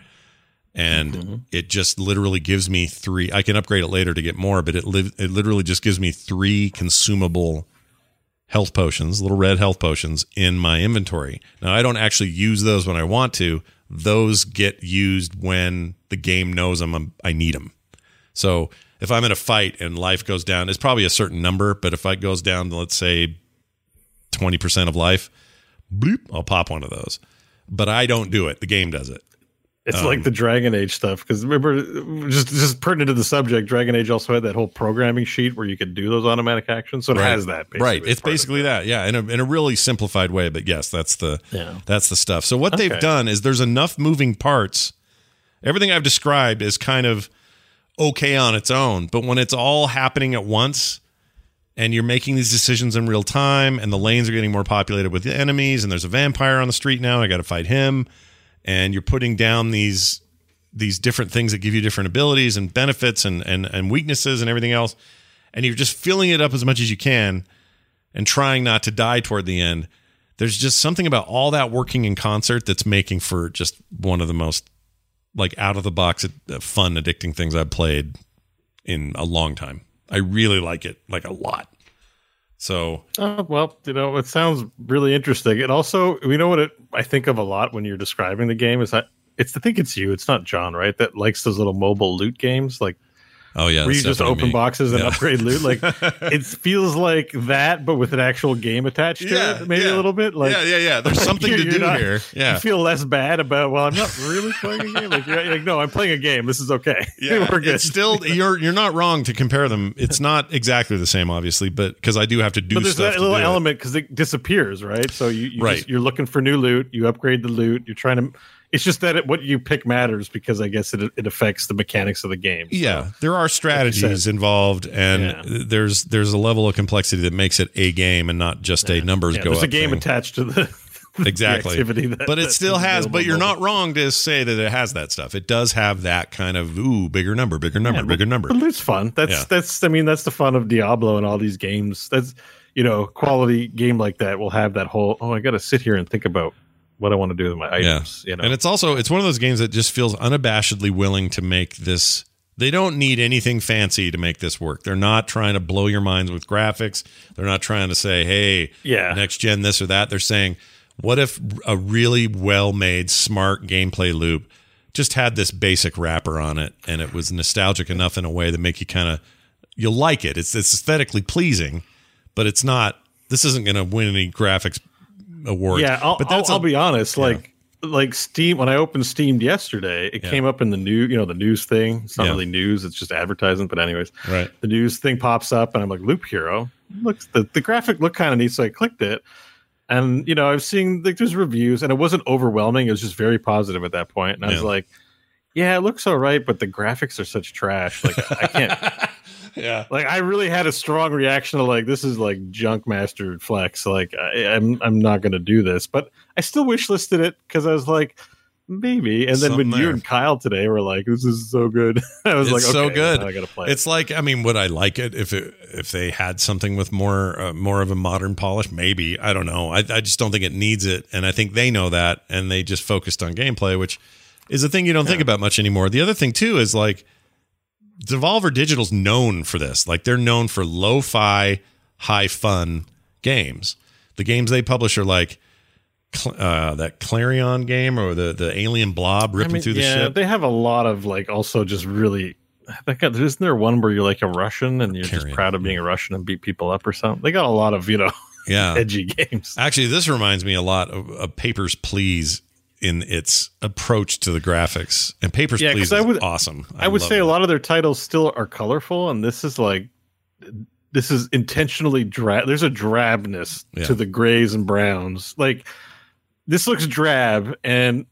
And mm-hmm. it just literally gives me three. I can upgrade it later to get more, but it li- it literally just gives me three consumable health potions, little red health potions in my inventory. Now I don't actually use those when I want to. Those get used when the game knows I'm I need them. So if I'm in a fight and life goes down, it's probably a certain number, but if it goes down to let's say 20% of life, bloop, I'll pop one of those. But I don't do it. The game does it. It's Um, like the Dragon Age stuff because remember, just just pertinent to the subject, Dragon Age also had that whole programming sheet where you could do those automatic actions. So it has that. Basically, right. It's basically that. Yeah, in a in a really simplified way, but yes, that's the Yeah. that's the stuff. So what they've done is there's enough moving parts. Everything I've described is kind of okay on its own, but when it's all happening at once and you're making these decisions in real time and the lanes are getting more populated with enemies and there's a vampire on the street now, I got to fight him and you're putting down these these different things that give you different abilities and benefits and and and weaknesses and everything else. And you're just filling it up as much as you can and trying not to die toward the end. There's just something about all that working in concert that's making for just one of the most like out of the box uh, fun addicting things i've played in a long time. I really like it like a lot so Oh, well, you know, it sounds really interesting. And also, you know what it, I think of a lot when you're describing the game is that it's I think it's you, it's not Jon, right? That likes those little mobile loot games, like oh yeah where you just open me. boxes and Yeah. upgrade loot. Like it feels like that, but with an actual game attached to Yeah, it, maybe yeah. a little bit. Like yeah yeah yeah there's something to do not- here yeah You feel less bad about. Well, I'm not really playing a game. Like, like, no, I'm playing a game. This is okay. Yeah, we're good. it's still you're you're not wrong to compare them. It's not exactly the same, obviously, but because I do have to do but there's stuff. that to little it. element because it disappears, right? So you, you Right. just, you're looking for new loot. You upgrade the loot. You're trying to. It's just that it, what you pick matters because I guess it it affects the mechanics of the game. So- Yeah, there are strategies involved, and Yeah. there's there's a level of complexity that makes it a game and not just a numbers Yeah, go there's up. a game thing. attached to the exactly that- but it still has but you're not wrong to say that it has that stuff it does have that kind of ooh bigger number bigger number Yeah, bigger number But it's fun. That's Yeah. that's. I mean, that's the fun of Diablo and all these games. That's you know, quality game like that will have that whole. Oh, I got to sit here and think about what I want to do with my items. You know, And it's also it's one of those games that just feels unabashedly willing to make this they don't need anything fancy to make this work. They're not trying to blow your minds with graphics. They're not trying to say, "Hey, Yeah. next gen this or that." They're saying, "What if a really well-made smart gameplay loop just had this basic wrapper on it and it was nostalgic enough in a way that make you kind of you'll like it. It's it's aesthetically pleasing, but it's not this isn't going to win any graphics awards. yeah. I'll, but I'll, that's I'll be honest. Like like Steam. When I opened Steam yesterday, it Yeah. came up in the new. You know, the news thing. It's not Yeah. really news. It's just advertisement. But anyways, right. the news thing pops up, and I'm like, Loop Hero. Looks the the graphic looked kind of neat, so I clicked it. And you know, I've seen like there's reviews, and it wasn't overwhelming. It was just very positive at that point, and I was like, "Yeah, it looks all right, but the graphics are such trash. Like I can't." Yeah. like I really had a strong reaction to like this is like junk master flex. Like I, I'm I'm not going to do this, but I still wish listed it because I was like maybe. And then Something when you and Kyle today were like, "This is so good," I was it's like, so good. I got to play. it. It's like I mean, would I like it if it if they had something with more uh, more of a modern polish? Maybe I don't know. I I just don't think it needs it, and I think they know that, and they just focused on gameplay, which is a thing you don't think about much anymore. The other thing too is like Devolver Digital's known for this. Like they're known for lo-fi, high fun games. The games they publish are like uh, that Clarion game or the the Alien Blob ripping I mean, through the yeah, ship. they have a lot of like also just really. Got, isn't there one where you're like a Russian and you're Carry just proud of being a Russian and beat people up or something? They got a lot of you know yeah, edgy games. Actually, this reminds me a lot of, of Papers, Please in its approach to the graphics. And Papers, Yeah, Please I would- awesome. I would say it. a lot of their titles still are colorful, and this is like this is intentionally drab. There's a drabness Yeah. to the grays and browns. Like this looks drab, and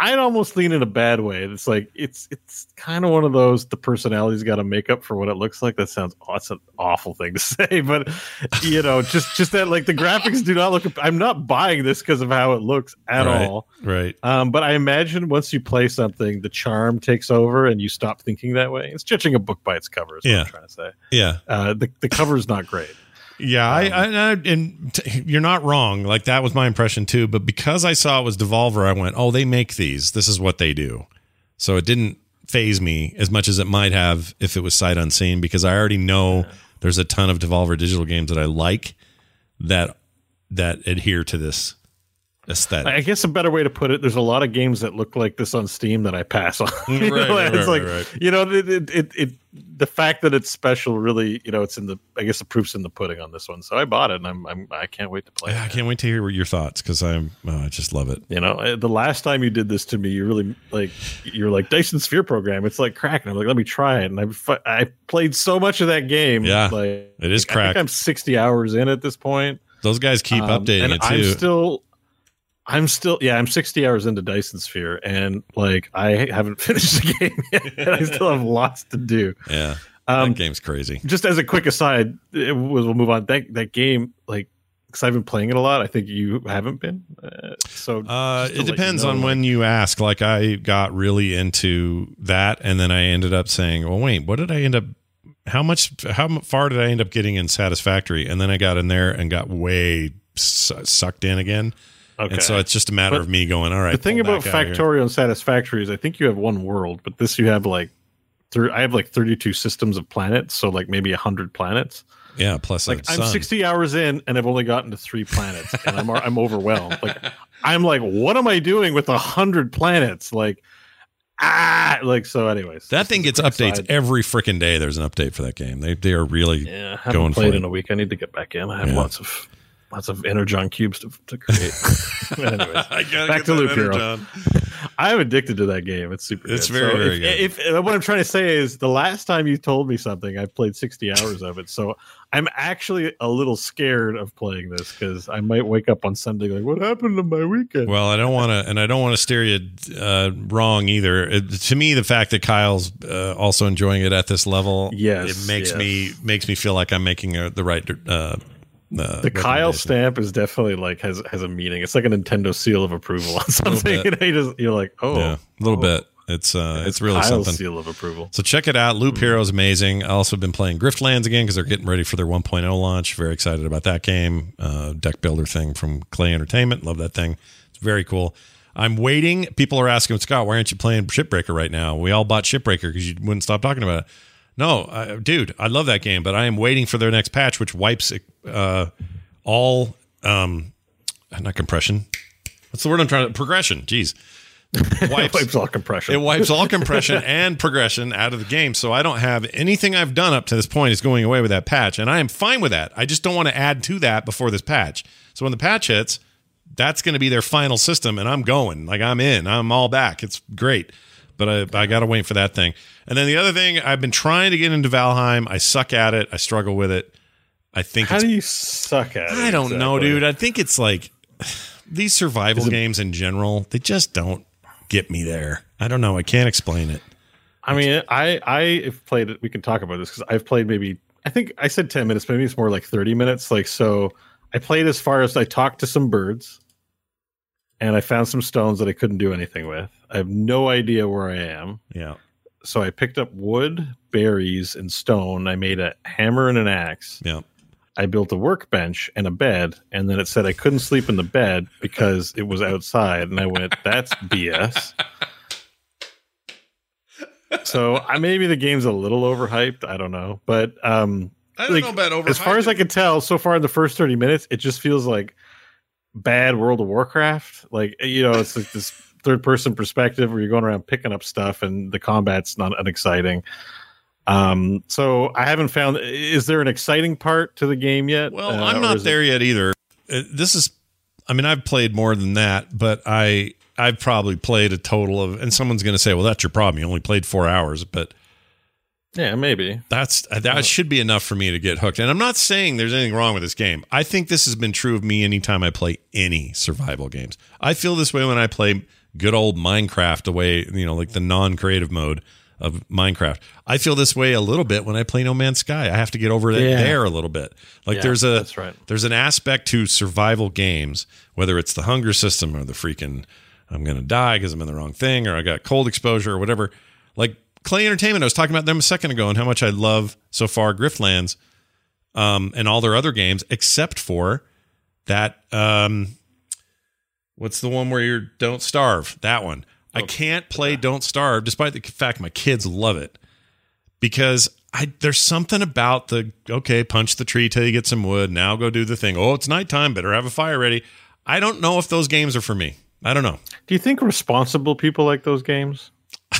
I'd almost lean in a bad way. It's like it's it's kind of one of those the personality's got to make up for what it looks like. That sounds oh, that's an awful thing to say, but you know, just just that like the graphics do not look. I'm not buying this because of how it looks at Right, all. right. Um, but I imagine once you play something, the charm takes over and you stop thinking that way. It's judging a book by its cover. Yeah. I'm trying to say. Yeah. Uh, the the cover's not great. Yeah, I, um, I, I and t- you're not wrong. Like that was my impression too. But because I saw it was Devolver, I went, "Oh, they make these. This is what they do." So it didn't phase me as much as it might have if it was sight unseen, because I already know there's a ton of Devolver digital games that I like that that adhere to this aesthetic. I guess a better way to put it, there's a lot of games that look like this on Steam that I pass on. You Right, know, right, it's right, like right. you know, it, it, it, it the fact that it's special really, you know, it's in the I guess the proof's in the pudding on this one. So I bought it and I'm, I'm I can't wait to play Yeah, I can't wait to hear your thoughts because I'm oh, I just love it. You know, uh, the last time you did this to me, you really like you're like Dyson Sphere program. It's like crack, and I'm like, let me try it. And I I played so much of that game. Yeah, like it is I crack. think I'm 60 hours in at this point. Those guys keep Um, updating it too. I'm still, I'm still, yeah, I'm 60 hours into Dyson Sphere, and like I haven't finished the game yet. and I still have lots to do. yeah, Um, that game's crazy. just as a quick aside, it was, we'll move on. That that game, like, because I've been playing it a lot. I think you haven't been. Uh, so Uh, it let you depends know, on like- when you ask. Like I got really into that, and then I ended up saying, "Well, wait, what did I end up? How much? How far did I end up getting in Satisfactory?" And then I got in there and got way su- sucked in again. Okay. And so it's just a matter But of me going, "All right." the thing about back out of here." Factorio and Satisfactory is I think you have one world, but this you have like. Thir- I have like 32 systems of planets, so like maybe 100 planets. yeah, plus like I'm sun. 60 hours in and I've only gotten to three planets and I'm I'm overwhelmed. Like I'm like, what am I doing with a hundred planets? Like ah, like so. Anyways, That thing gets updates aside. every freaking day. There's an update for that game. They they are really Yeah, I haven't going for played it. in a week. I need to get back in. I have Yeah. lots of lots of energon cubes to, to create. Anyways, back to Loop Hero. Energon. I'm addicted to that game. It's super. It's good. very, So very if, good. If, if what I'm trying to say is the last time you told me something, I played 60 hours of it. So I'm actually a little scared of playing this because I might wake up on Sunday like, "What happened to my weekend?" Well, I don't want to, and I don't want to steer you uh, wrong either. It, to me, the fact that Kyle's uh, also enjoying it at this level, Yes, it makes yes. me makes me feel like I'm making a, the right. Uh, uh, the Kyle stamp is definitely like has has a meaning. It's like a Nintendo seal of approval on something. You know, you just, you're like, oh, yeah, a little oh. bit. It's uh, it's really Kyle's something. seal of approval. So check it out. Loop Hero is amazing. I also been playing Griftlands again because they're getting ready for their 1.0 launch. Very excited about that game. Uh, deck builder thing from Klei Entertainment. Love that thing. It's very cool. I'm waiting. People are asking Scott, why aren't you playing Shipbreaker right now? We all bought Shipbreaker because you wouldn't stop talking about it. No, I, dude, I love that game, but I am waiting for their next patch, which wipes uh, all um, not compression. What's the word I'm trying to progression? Jeez, wipes Wipes all compression. it wipes all compression and progression out of the game. So I don't have anything I've done up to this point is going away with that patch. And I am fine with that. I just don't want to add to that before this patch. So when the patch hits, that's going to be their final system. And I'm going. Like I'm in. I'm all back. It's great. But I, I got to wait for that thing. And then the other thing, I've been trying to get into Valheim. I suck at it. I struggle with it. I think How do you suck at it? I don't know, exactly? dude. I think it's like these survival games in general, they just don't get me there. I don't know. I can't explain it. I mean, I I have played it. We can talk about this because I've played maybe. I think I said ten minutes. Maybe it's more like thirty minutes. Like so, I played as far as I talked to some birds, and I found some stones that I couldn't do anything with. I have no idea where I am. Yeah. So I picked up wood, berries, and stone. I made a hammer and an axe. Yeah. I built a workbench and a bed, and then it said I couldn't sleep in the bed because it was outside. And I went, "That's BS." so I maybe the game's a little overhyped. I don't know, but um, I don't like, know about overhyped. as far as I can tell, so far in the first thirty minutes, it just feels like bad World of Warcraft. Like you know, it's like this third person perspective where you're going around picking up stuff, and the combat's not unexciting. Um, so I haven't found. Is there an exciting part to the game yet? Well, Uh, I'm not is it- there yet either. Uh, This is, I mean, I've played more than that, but I I've probably played a total of, and someone's going to say, well, that's your problem. You only played four hours, but Yeah, maybe. that's that should be enough for me to get hooked. And I'm not saying there's anything wrong with this game. I think this has been true of me anytime I play any survival games. I feel this way when I play good old Minecraft away, you know, like the non-creative mode of Minecraft. I feel this way a little bit when I play No Man's Sky. I have to get over it Yeah. there a little bit. Like Yeah, there's a that's right. there's an aspect to survival games, whether it's the hunger system or the freaking I'm gonna die because I'm in the wrong thing or I got cold exposure or whatever. Like Klei Entertainment, I was talking about them a second ago and how much I love so far Griftlands um, and all their other games, except for that um, what's the one where you don't starve? That one. I can't play Don't Starve, despite the fact my kids love it, because I there's something about the okay, punch the tree till you get some wood. Now go do the thing. Oh, it's nighttime. Better have a fire ready. I don't know if those games are for me. I don't know. Do you think responsible people like those games?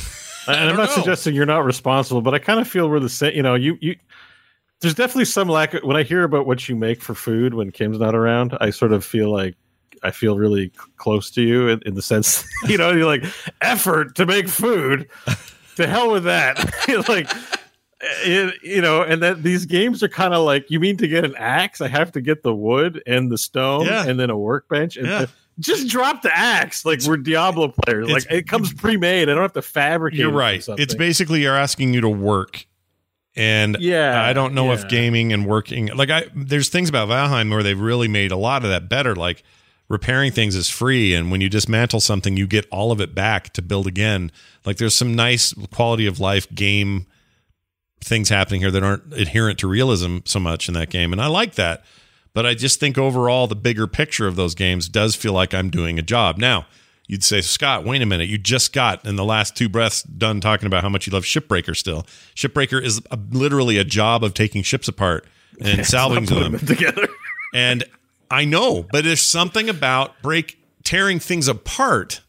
and I'm not know. suggesting you're not responsible, but I kind of feel we're the same. You know, you you. There's definitely some lack. Of, when I hear about what you make for food when Kim's not around, I sort of feel like I feel really close to you in, in the sense, you know, you're like effort to make food. to hell with that. like. It, you know, and that these games are kind of like you mean to get an axe, I have to get the wood and the stone Yeah. and then a workbench and Yeah. just drop the axe like we're Diablo players. It's- Like it comes pre-made. I don't have to fabricate. You're right. It's basically you're asking you to work. And Yeah, I don't know yeah. if gaming and working like I there's things about Valheim where they've really made a lot of that better. Like repairing things is free and when you dismantle something you get all of it back to build again. Like there's some nice quality of life game things happening here that aren't adherent to realism so much in that game. And I like that. But I just think overall the bigger picture of those games does feel like I'm doing a job. Now, you'd say, Scott, wait a minute. You just got in the last two breaths done talking about how much you love Shipbreaker still. Shipbreaker is a, literally a job of taking ships apart and salvaging them. them together. And I know, but there's something about break tearing things apart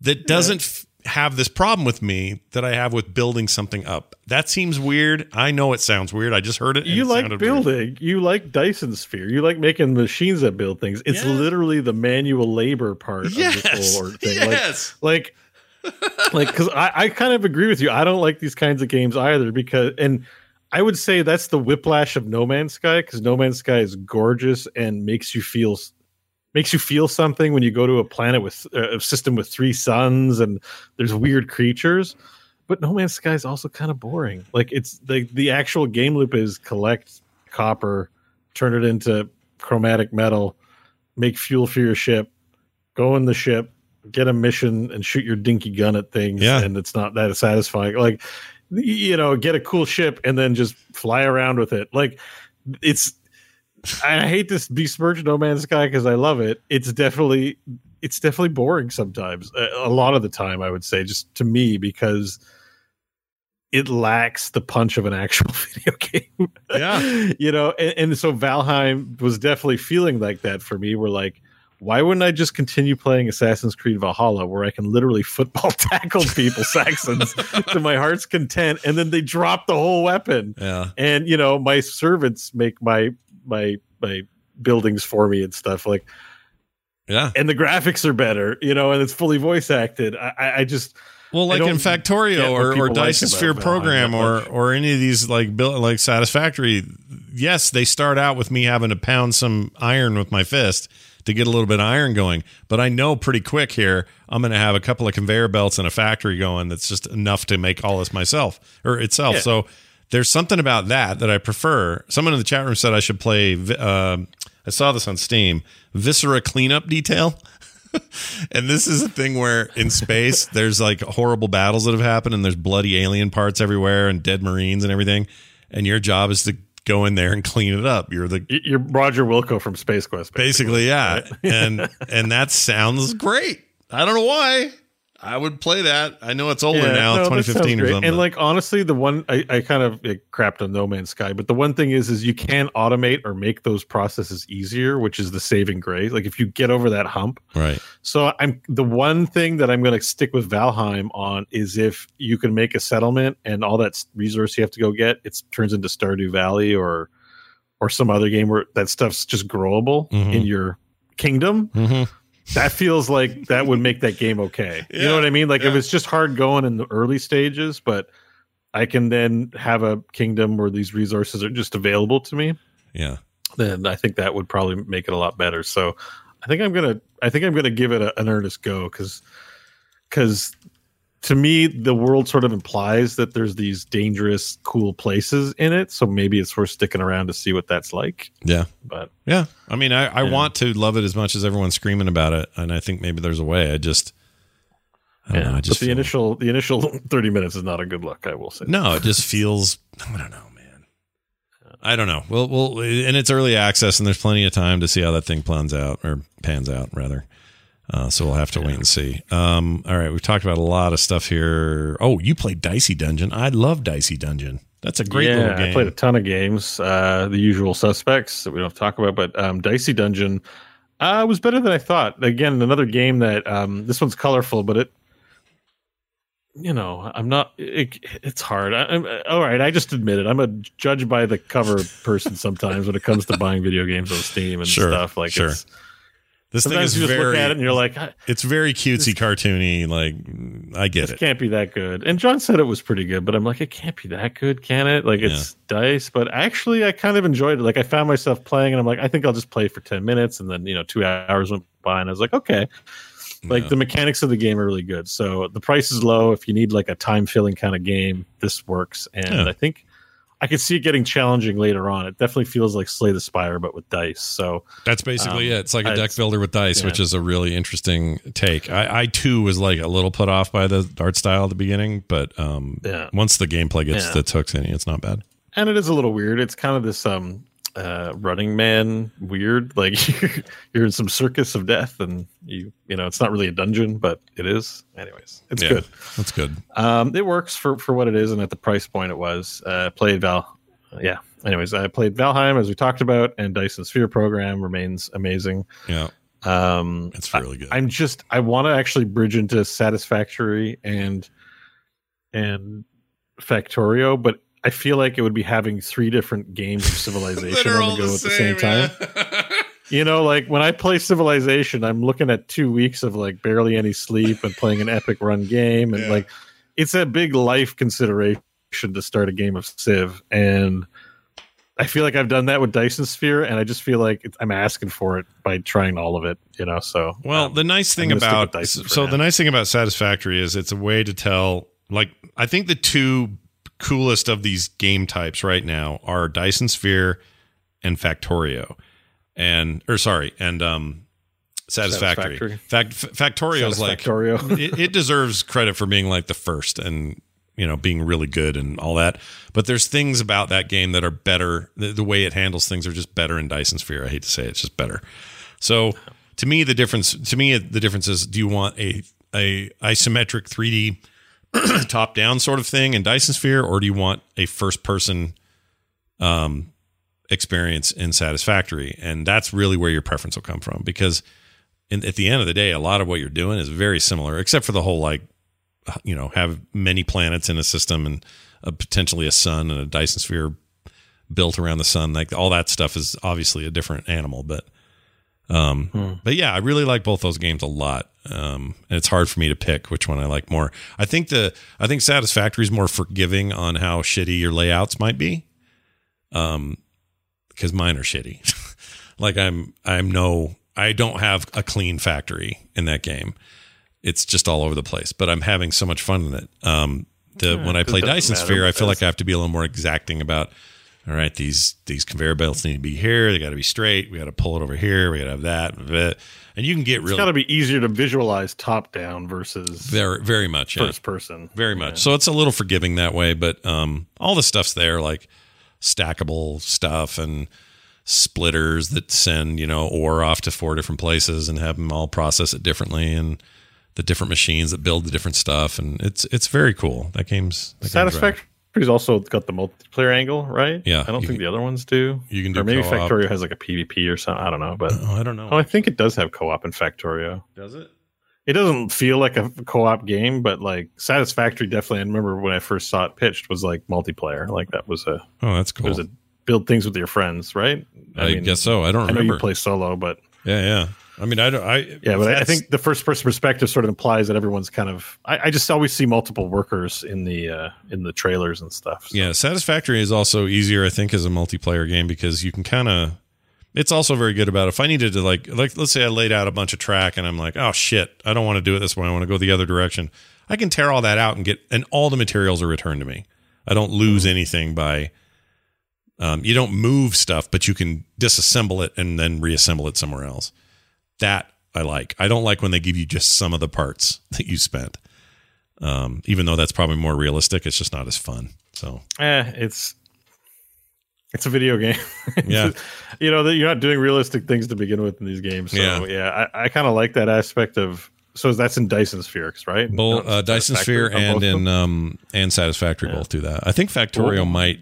that doesn't f- have this problem with me that I have with building something up. That seems weird. I know it sounds weird. I just heard it. and you it like sounded weird. building. You like Dyson Sphere. You like making machines that build things. It's Yeah. literally the manual labor part of Yes. this whole thing. Yes. Like, like, like, because I, I kind of agree with you. I don't like these kinds of games either because, and I would say that's the whiplash of No Man's Sky because No Man's Sky is gorgeous and makes you feel makes you feel something when you go to a planet with uh, a system with three suns and there's weird creatures. But No Man's Sky is also kind of boring. Like it's the the actual game loop is collect copper, turn it into chromatic metal, make fuel for your ship, go in the ship, get a mission, and shoot your dinky gun at things. Yeah. and it's not that satisfying. Like you know, get a cool ship and then just fly around with it. Like it's. I hate to besmirch No Man's Sky because I love it. It's definitely it's definitely boring sometimes. A, a lot of the time, I would say, just to me because it lacks the punch of an actual video game. Yeah. you know, and, and so Valheim was definitely feeling like that for me. We're like, why wouldn't I just continue playing Assassin's Creed Valhalla, where I can literally football tackle people, Saxons, to my heart's content, and then they drop the whole weapon Yeah. and you know my servants make my my my buildings for me and stuff like Yeah. and the graphics are better you know and it's fully voice acted i i just Well, like in Factorio or, or people like Dyson Sphere Program or or any of these like built like Satisfactory, yes, they start out with me having to pound some iron with my fist to get a little bit of iron going. But I know pretty quick here I'm going to have a couple of conveyor belts and a factory going that's just enough to make all this myself or itself. Yeah. So there's something about that that I prefer. Someone in the chat room said I should play. Um, I saw this on Steam. Viscera cleanup detail. and this is a thing where in space there's like horrible battles that have happened and there's bloody alien parts everywhere and dead marines and everything and your job is to go in there and clean it up. You're the you're roger wilco from space quest basically. Yeah. And and that sounds great. I don't know why i would play that i know it's older Yeah, now no, 2015 or something And like honestly, the one I, I kind of it crapped on No Man's Sky, but the one thing is, is you can automate or make those processes easier, which is the saving grace. Like if you get over that hump, right So I'm the one thing that I'm going to stick with Valheim on is if you can make a settlement and all that resource you have to go get, it turns into Stardew Valley or or some other game where that stuff's just growable Mhm. in your kingdom. Mhm. That feels like that would make that game okay. You know what I mean? Like if yeah. it's just hard going in the early stages, but I can then have a kingdom where these resources are just available to me yeah then I think that would probably make it a lot better. So I think I'm gonna I think I'm gonna give it a, an earnest go because because to me the world sort of implies that there's these dangerous, cool places in it. So maybe it's worth sticking around to see what that's like. Yeah. But Yeah. I mean, I, I Yeah. want to love it as much as everyone's screaming about it. And I think maybe there's a way. I just, I don't yeah, know. I just but the initial the initial thirty minutes is not a good look. I will say. No, it just feels. I don't know, man. I don't know. Well, well, and it's early access, and there's plenty of time to see how that thing plans out or pans out, rather. Uh, so we'll have to wait and see. Um, all right, we've talked about a lot of stuff here. Oh, you played Dicey Dungeon. I love Dicey Dungeon. That's a great yeah, little game. I played a ton of games. Uh, the usual suspects that we don't have to talk about, but um, Dicey Dungeon uh, was better than I thought. Again, another game that um, this one's colorful, but it, you know, I'm not. It, it's hard. I, I'm all right. I just admit it. I'm a judge by the cover person sometimes when it comes to buying video games on Steam and Sure, stuff. Like, sure. it's, this thing sometimes is you just very. look at it and you're like, it's very cutesy, cartoony. Like I get this it. can't be that good. And Jon said it was pretty good, but I'm like, it can't be that good, can it? Like it's dice, but actually I kind of enjoyed it. Like I found myself playing and I'm like, I think I'll just play for 10 minutes and then, you know, two hours went by and I was like, okay. Like Yeah. the mechanics of the game are really good. So the price is low. If you need like a time filling kind of game, this works. And Yeah. I think I could see it getting challenging later on. It definitely feels like Slay the Spire, but with dice. So That's basically Um, it. It's like a deck builder with dice, yeah. which is a really interesting take. I, I too was like a little put off by the art style at the beginning, but um, Yeah. once the gameplay gets Yeah. the hooks in, it's not bad. and it is a little weird. It's kind of this um uh running man weird. Like you're in some circus of death, and you you know it's not really a dungeon, but it is. Anyways, it's Yeah, good. That's good. Um, it works for for what it is, and at the price point it was. Uh, played Val. Yeah. Anyways, I played Valheim as we talked about, and Dyson Sphere program remains amazing. Yeah, Um, it's really good. I'm just I want to actually bridge into Satisfactory and and Factorio, but I feel like it would be having three different games of Civilization on the go at the same time. You know, like when I play Civilization, I'm looking at two weeks of like barely any sleep and playing an epic run game, and Yeah. like it's a big life consideration to start a game of Civ, and I feel like I've done that with Dyson Sphere, and I just feel like it's, I'm asking for it by trying all of it. You know, so Well, um, the nice thing I'm gonna stick about so now. the nice thing about Satisfactory is it's a way to tell. Like I think the two coolest of these game types right now are Dyson Sphere and Factorio, and or sorry, and um, Satisfactory. Satisfactory. Fact, Factorio is like it, it deserves credit for being like the first and you know being really good and all that. But there's things about that game that are better. The, the way it handles things are just better in dyson sphere. I hate to say it, it's just better. So to me the difference to me the difference is do you want a a isometric 3d top down sort of thing in dyson sphere or do you want a first person um experience in satisfactory? And that's really where your preference will come from because in, at the end of the day a lot of what you're doing is very similar except for the whole like you know have many planets in a system and uh, potentially a sun and a dyson sphere built around the sun. Like all that stuff is obviously a different animal but um but yeah i really like both those games a lot um and it's hard for me to pick which one i like more. I think the i think satisfactory is more forgiving on how shitty your layouts might be. Um because mine are shitty. Like i'm i'm no i don't have a clean factory in that game. It's just all over the place but i'm having so much fun in it. Um the when i play dyson sphere i feel like i have to be a little more exacting about all right these these conveyor belts need to be here. They got to be straight. We got to pull it over here. We got to have that and you can get really. It's got to be easier to visualize top down versus very very much yeah. first person. very much. So it's a little forgiving that way but um all the stuff's there like stackable stuff and splitters that send you know ore off to four different places and have them all process it differently and the different machines that build the different stuff. And it's it's very cool. That game's that game's Satisfactory's also got the multiplayer angle, right? Yeah, I don't think can- the other ones do. you can do or maybe co-op. Factorio has like a PvP or something. I don't know, but oh, i don't know oh, I think it does have co-op in Factorio. does it It doesn't feel like a co-op game, but like Satisfactory definitely. I remember when I first saw it pitched was like multiplayer. Like that was a oh that's cool. it was a build things with your friends, right? I, guess so i don't I know you play solo, but yeah yeah i mean i don't i yeah, but I, think the first person perspective sort of implies that everyone's kind of. I, I just always see multiple workers in the uh, in the trailers and stuff. so. Yeah, Satisfactory is also easier, I think, as a multiplayer game because you can kind of It's also very good about if I needed to like like let's say I laid out a bunch of track and I'm like, oh shit, I don't want to do it this way. I want to go the other direction. I can tear all that out and get and all the materials are returned to me. I don't lose anything by um, you don't move stuff, but you can disassemble it and then reassemble it somewhere else. That I like. I don't like when they give you just some of the parts that you spent. Um, even though that's probably more realistic, it's just not as fun. So, eh, it's it's a video game. yeah, you know that you're not doing realistic things to begin with in these games. So yeah, yeah I, I kind of like that aspect of. So that's in Dyson Spherix, right? Both uh, Dyson Sphere and in um and Satisfactory yeah. both do that. I think Factorio might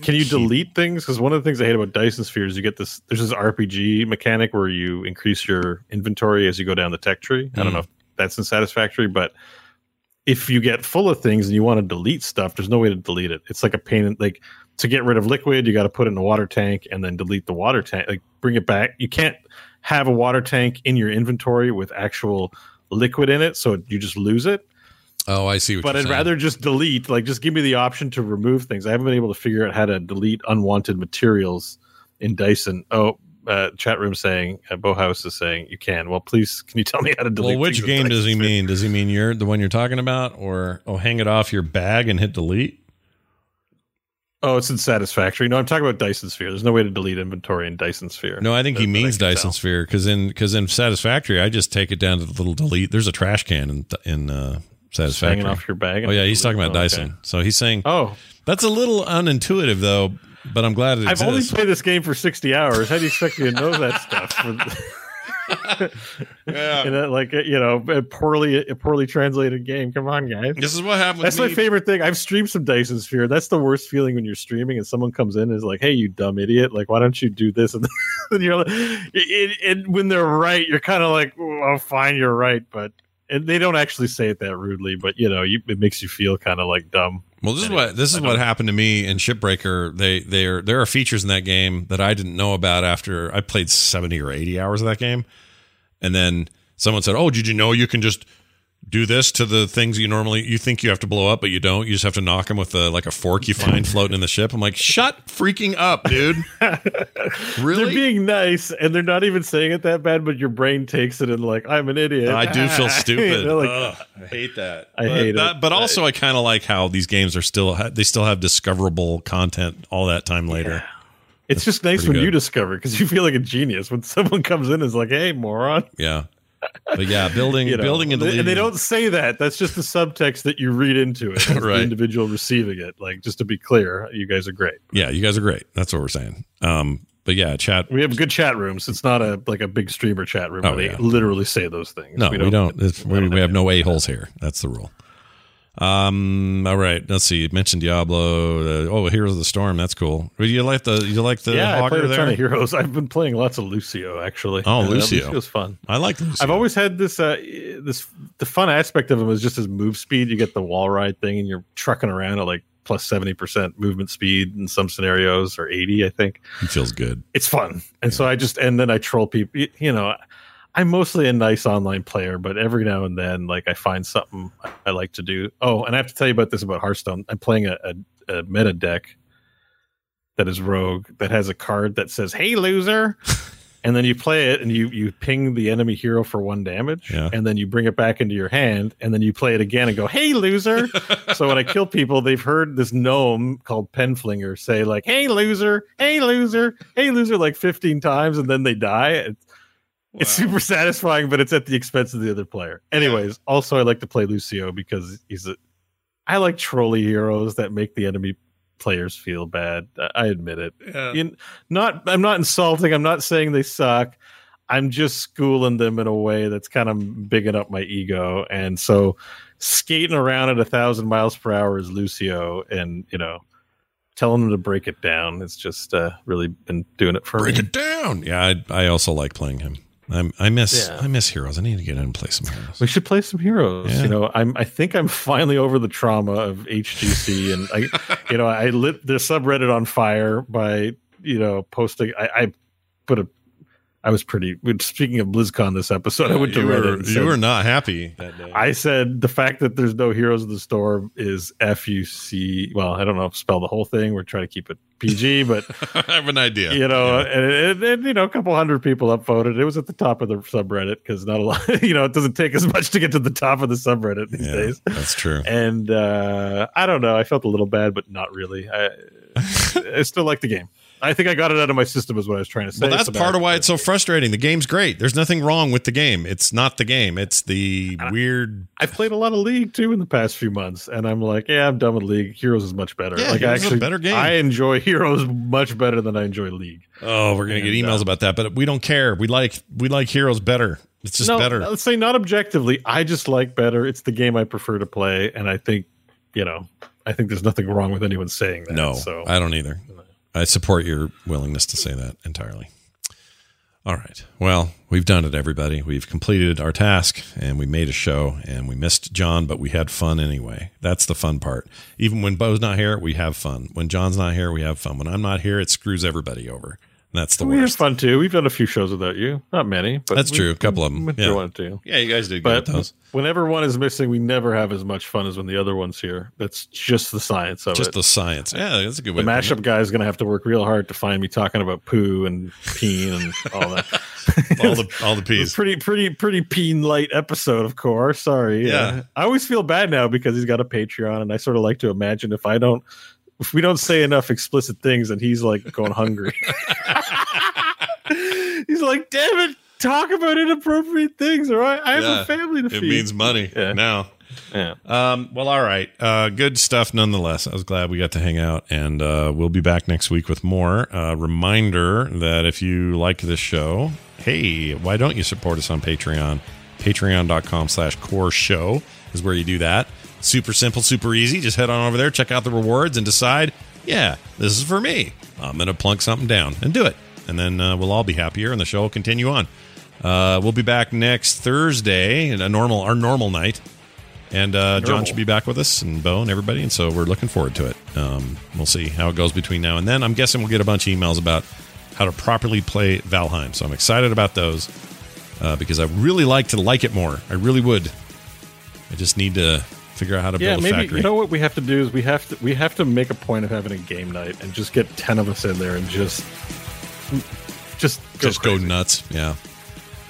can you delete things? Because one of the things I hate about Dyson Sphere is you get this. There's this RPG mechanic where you increase your inventory as you go down the tech tree. Mm. I don't hmm. know if that's in Satisfactory, but if you get full of things and you want to delete stuff, there's no way to delete it. It's like a pain. In, like to get rid of liquid, you got to put it in a water tank and then delete the water tank. Like bring it back. You can't have a water tank in your inventory with actual liquid in it, so you just lose it. Oh, I see. but I'd saying. rather just delete. Like, just give me the option to remove things. I haven't been able to figure out how to delete unwanted materials in Dyson. Oh, uh, chat room saying uh, Bohouse is saying you can. Well, please, can you tell me how to delete? Well, which game does he mean? Does he mean you're the one you're talking about, or oh, hang it off your bag and hit delete? Oh, it's in Satisfactory. No, I'm talking about Dyson Sphere. There's no way to delete inventory in Dyson Sphere. No, I think he means Dyson tell. Sphere because in because in Satisfactory, I just take it down to the little delete. There's a trash can in in uh, satisfactory. Hanging off your bag. Oh yeah, he's talking about Dyson. Okay. So he's saying, oh, that's a little unintuitive though. But I'm glad it I've exists. only played this game for 60 hours. How do you expect me to know that stuff? yeah, and, like you know, a poorly a poorly translated game. Come on, guys. This is what happened. That's my favorite thing. I've streamed some Dyson Sphere. That's the worst feeling when you're streaming and someone comes in and is like, "Hey, you dumb idiot! Like, why don't you do this?" And, then you're like, and when they're right, you're kind of like, "Oh, fine, you're right," but and they don't actually say it that rudely, but you know, you, it makes you feel kind of like dumb. Well, this is what this is what happened to me in Shipbreaker. They there there are features in that game that I didn't know about after I played seventy or eighty hours of that game, and then someone said, "Oh, did you know you can just do this to the things you normally you think you have to blow up, but you don't. You just have to knock them with a like a fork you find floating in the ship. I'm like, shut freaking up, dude. really? They're being nice, and they're not even saying it that bad, but your brain takes it and like, I'm an idiot. I do feel stupid. like, Ugh, I hate that. I but hate that, it. But also, I kind of like how these games are still they still have discoverable content all that time later. Yeah. It's That's just nice when good. you discover because you feel like a genius when someone comes in and is like, "Hey, moron." Yeah, but yeah, building, you know, building, and, and they don't say that. That's just the subtext that you read into it. right. The individual receiving it. Like, just to be clear, you guys are great. Yeah, you guys are great. That's what we're saying. Um, but yeah, chat. We have good chat rooms. It's not a like a big streamer chat room oh, where yeah. they literally say those things. No, we don't. We, don't, we, we have no a holes here. That's the rule. Um. All right. Let's see. You mentioned Diablo. Uh, oh, Heroes of the Storm. That's cool. You like the you like the yeah? I played a there? ton of Heroes. I've been playing lots of Lucio actually. Oh, uh, Lucio. was fun. I like Lucio. I've always had this uh this the fun aspect of him is just his move speed. You get the wall ride thing, and you're trucking around at like plus 70% movement speed in some scenarios or 80 i think it feels good it's fun and yeah. so i just and then i troll people you know I'm mostly a nice online player, but every now and then, like I find something I like to do. Oh, and I have to tell you about this about Hearthstone. I'm playing a, a, a meta deck that is Rogue that has a card that says "Hey, loser," and then you play it and you you ping the enemy hero for one damage, yeah. and then you bring it back into your hand, and then you play it again and go "Hey, loser." so when I kill people, they've heard this gnome called Pen Flinger say like "Hey, loser," "Hey, loser," "Hey, loser" like 15 times, and then they die. It's, Wow. It's super satisfying, but it's at the expense of the other player. Anyways, yeah. also I like to play Lucio because he's a. I like trolley heroes that make the enemy players feel bad. I admit it. Yeah. In, not I'm not insulting. I'm not saying they suck. I'm just schooling them in a way that's kind of bigging up my ego. And so skating around at a thousand miles per hour is Lucio, and you know, telling them to break it down. It's just uh, really been doing it for break me. it down. Yeah, I, I also like playing him. I'm, I miss yeah. I miss heroes. I need to get in and play some heroes. We should play some heroes. Yeah. You know, I'm I think I'm finally over the trauma of HGC, and I, you know, I lit the subreddit on fire by you know posting. I, I put a I was pretty. Speaking of BlizzCon, this episode, I went to you Reddit. were, and you were not happy that day. I said the fact that there's no heroes of the storm is F U C. Well, I don't know if spell the whole thing. We're trying to keep it PG, but I have an idea. you know, Yeah. and, and, and, you know, a couple hundred people upvoted. It was at the top of the subreddit because not a lot. You know, it doesn't take as much to get to the top of the subreddit these Yeah, days. that's true. And uh, I don't know. I felt a little bad, but not really. I, I still like the game. I think I got it out of my system, is what I was trying to say. Well, that's part of why it's so frustrating. The game's great. There's nothing wrong with the game. It's not the game. It's the weird. I've played a lot of League too in the past few months, and I'm like, yeah, I'm done with League. Heroes is much better. Yeah, like, I Heroes actually, better game. I enjoy Heroes much better than I enjoy League. Oh, we're gonna get emails uh, about that, but we don't care. We like we like Heroes better. It's just no, better. Let's say not objectively. I just like better. It's the game I prefer to play, and I think, you know, I think there's nothing wrong with anyone saying that. No, so I don't either. I support your willingness to say that entirely. All right. Well, we've done it, everybody. We've completed our task and we made a show and we missed Jon, but we had fun anyway. That's the fun part. Even when Beau's not here, we have fun. When Jon's not here, we have fun. When I'm not here, it screws everybody over. That's the we have worst. fun too. We've done a few shows without you, not many, but That's we- true. A couple of them. we Yeah. throw one or. Yeah, you guys did good But those. whenever one is missing, we never have as much fun as when the other one's here. That's just the science of Just it. Just the science. Yeah, that's a good the way. to put mashup guy is going to have to work real hard to find me talking about poo and peen and all that. all the all the It's peas. pretty, pretty, pretty peen light episode, of course. Sorry. Yeah. Uh, I always feel bad now because he's got a Patreon, and I sort of like to imagine if I don't, if we don't say enough explicit things, and he's like going hungry. like, "Damn it, talk about inappropriate things, all right? I have Yeah. a family to feed. It means money Yeah. now. yeah. Um, well, all right. Uh, good stuff nonetheless. I was glad we got to hang out, and uh, we'll be back next week with more. Uh, reminder that if you like this show, hey, why don't you support us on Patreon? Patreon.com slash core show is where you do that. Super simple, super easy. Just head on over there, check out the rewards, and decide, yeah, this is for me. I'm going to plunk something down and do it. And then uh, we'll all be happier, and the show will continue on. Uh, we'll be back next Thursday, a normal our normal night. And uh, Jon should be back with us, and Beau and everybody, and so we're looking forward to it. Um, we'll see how it goes between now and then. I'm guessing we'll get a bunch of emails about how to properly play Valheim, so I'm excited about those uh, because I really like to like it more. I really would. I just need to figure out how to Yeah, build a maybe factory. you know what we have to do is we have to we have to make a point of having a game night and just get ten of us in there and just just go just go nuts, yeah.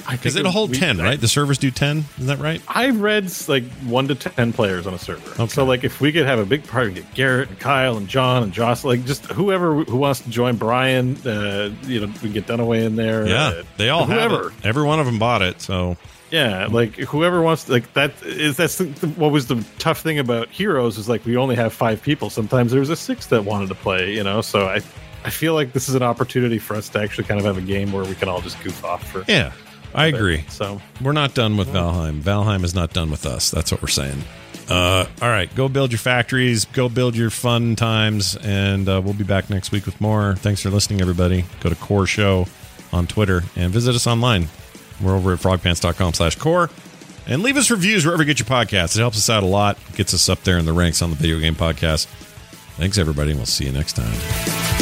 I Because it'll hold we- ten, I- right? The servers do ten. Is that right? I read like one to ten players on a server. Okay. So like if we could have a big party, get Garrett and Kyle and Jon and Joss, like just whoever who wants to join Brian, uh, you know, we can get Dunaway in there. Yeah, uh, they all have whoever. it. Every one of them bought it, so Yeah, like whoever wants like that is that's the, what was the tough thing about Heroes is like we only have five people. Sometimes there was a six that wanted to play, you know. So I I feel like this is an opportunity for us to actually kind of have a game where we can all just goof off for. yeah, I agree. So We're not done with Valheim. Valheim is not done with us. That's what we're saying. Uh, all right, go build your factories, go build your fun times, and uh, we'll be back next week with more. Thanks for listening, everybody. Go to Core Show on Twitter and visit us online. We're over at frogpants.com slash core. And leave us reviews wherever you get your podcasts. It helps us out a lot. Gets us up there in the ranks on the video game podcast. Thanks, everybody, and we'll see you next time.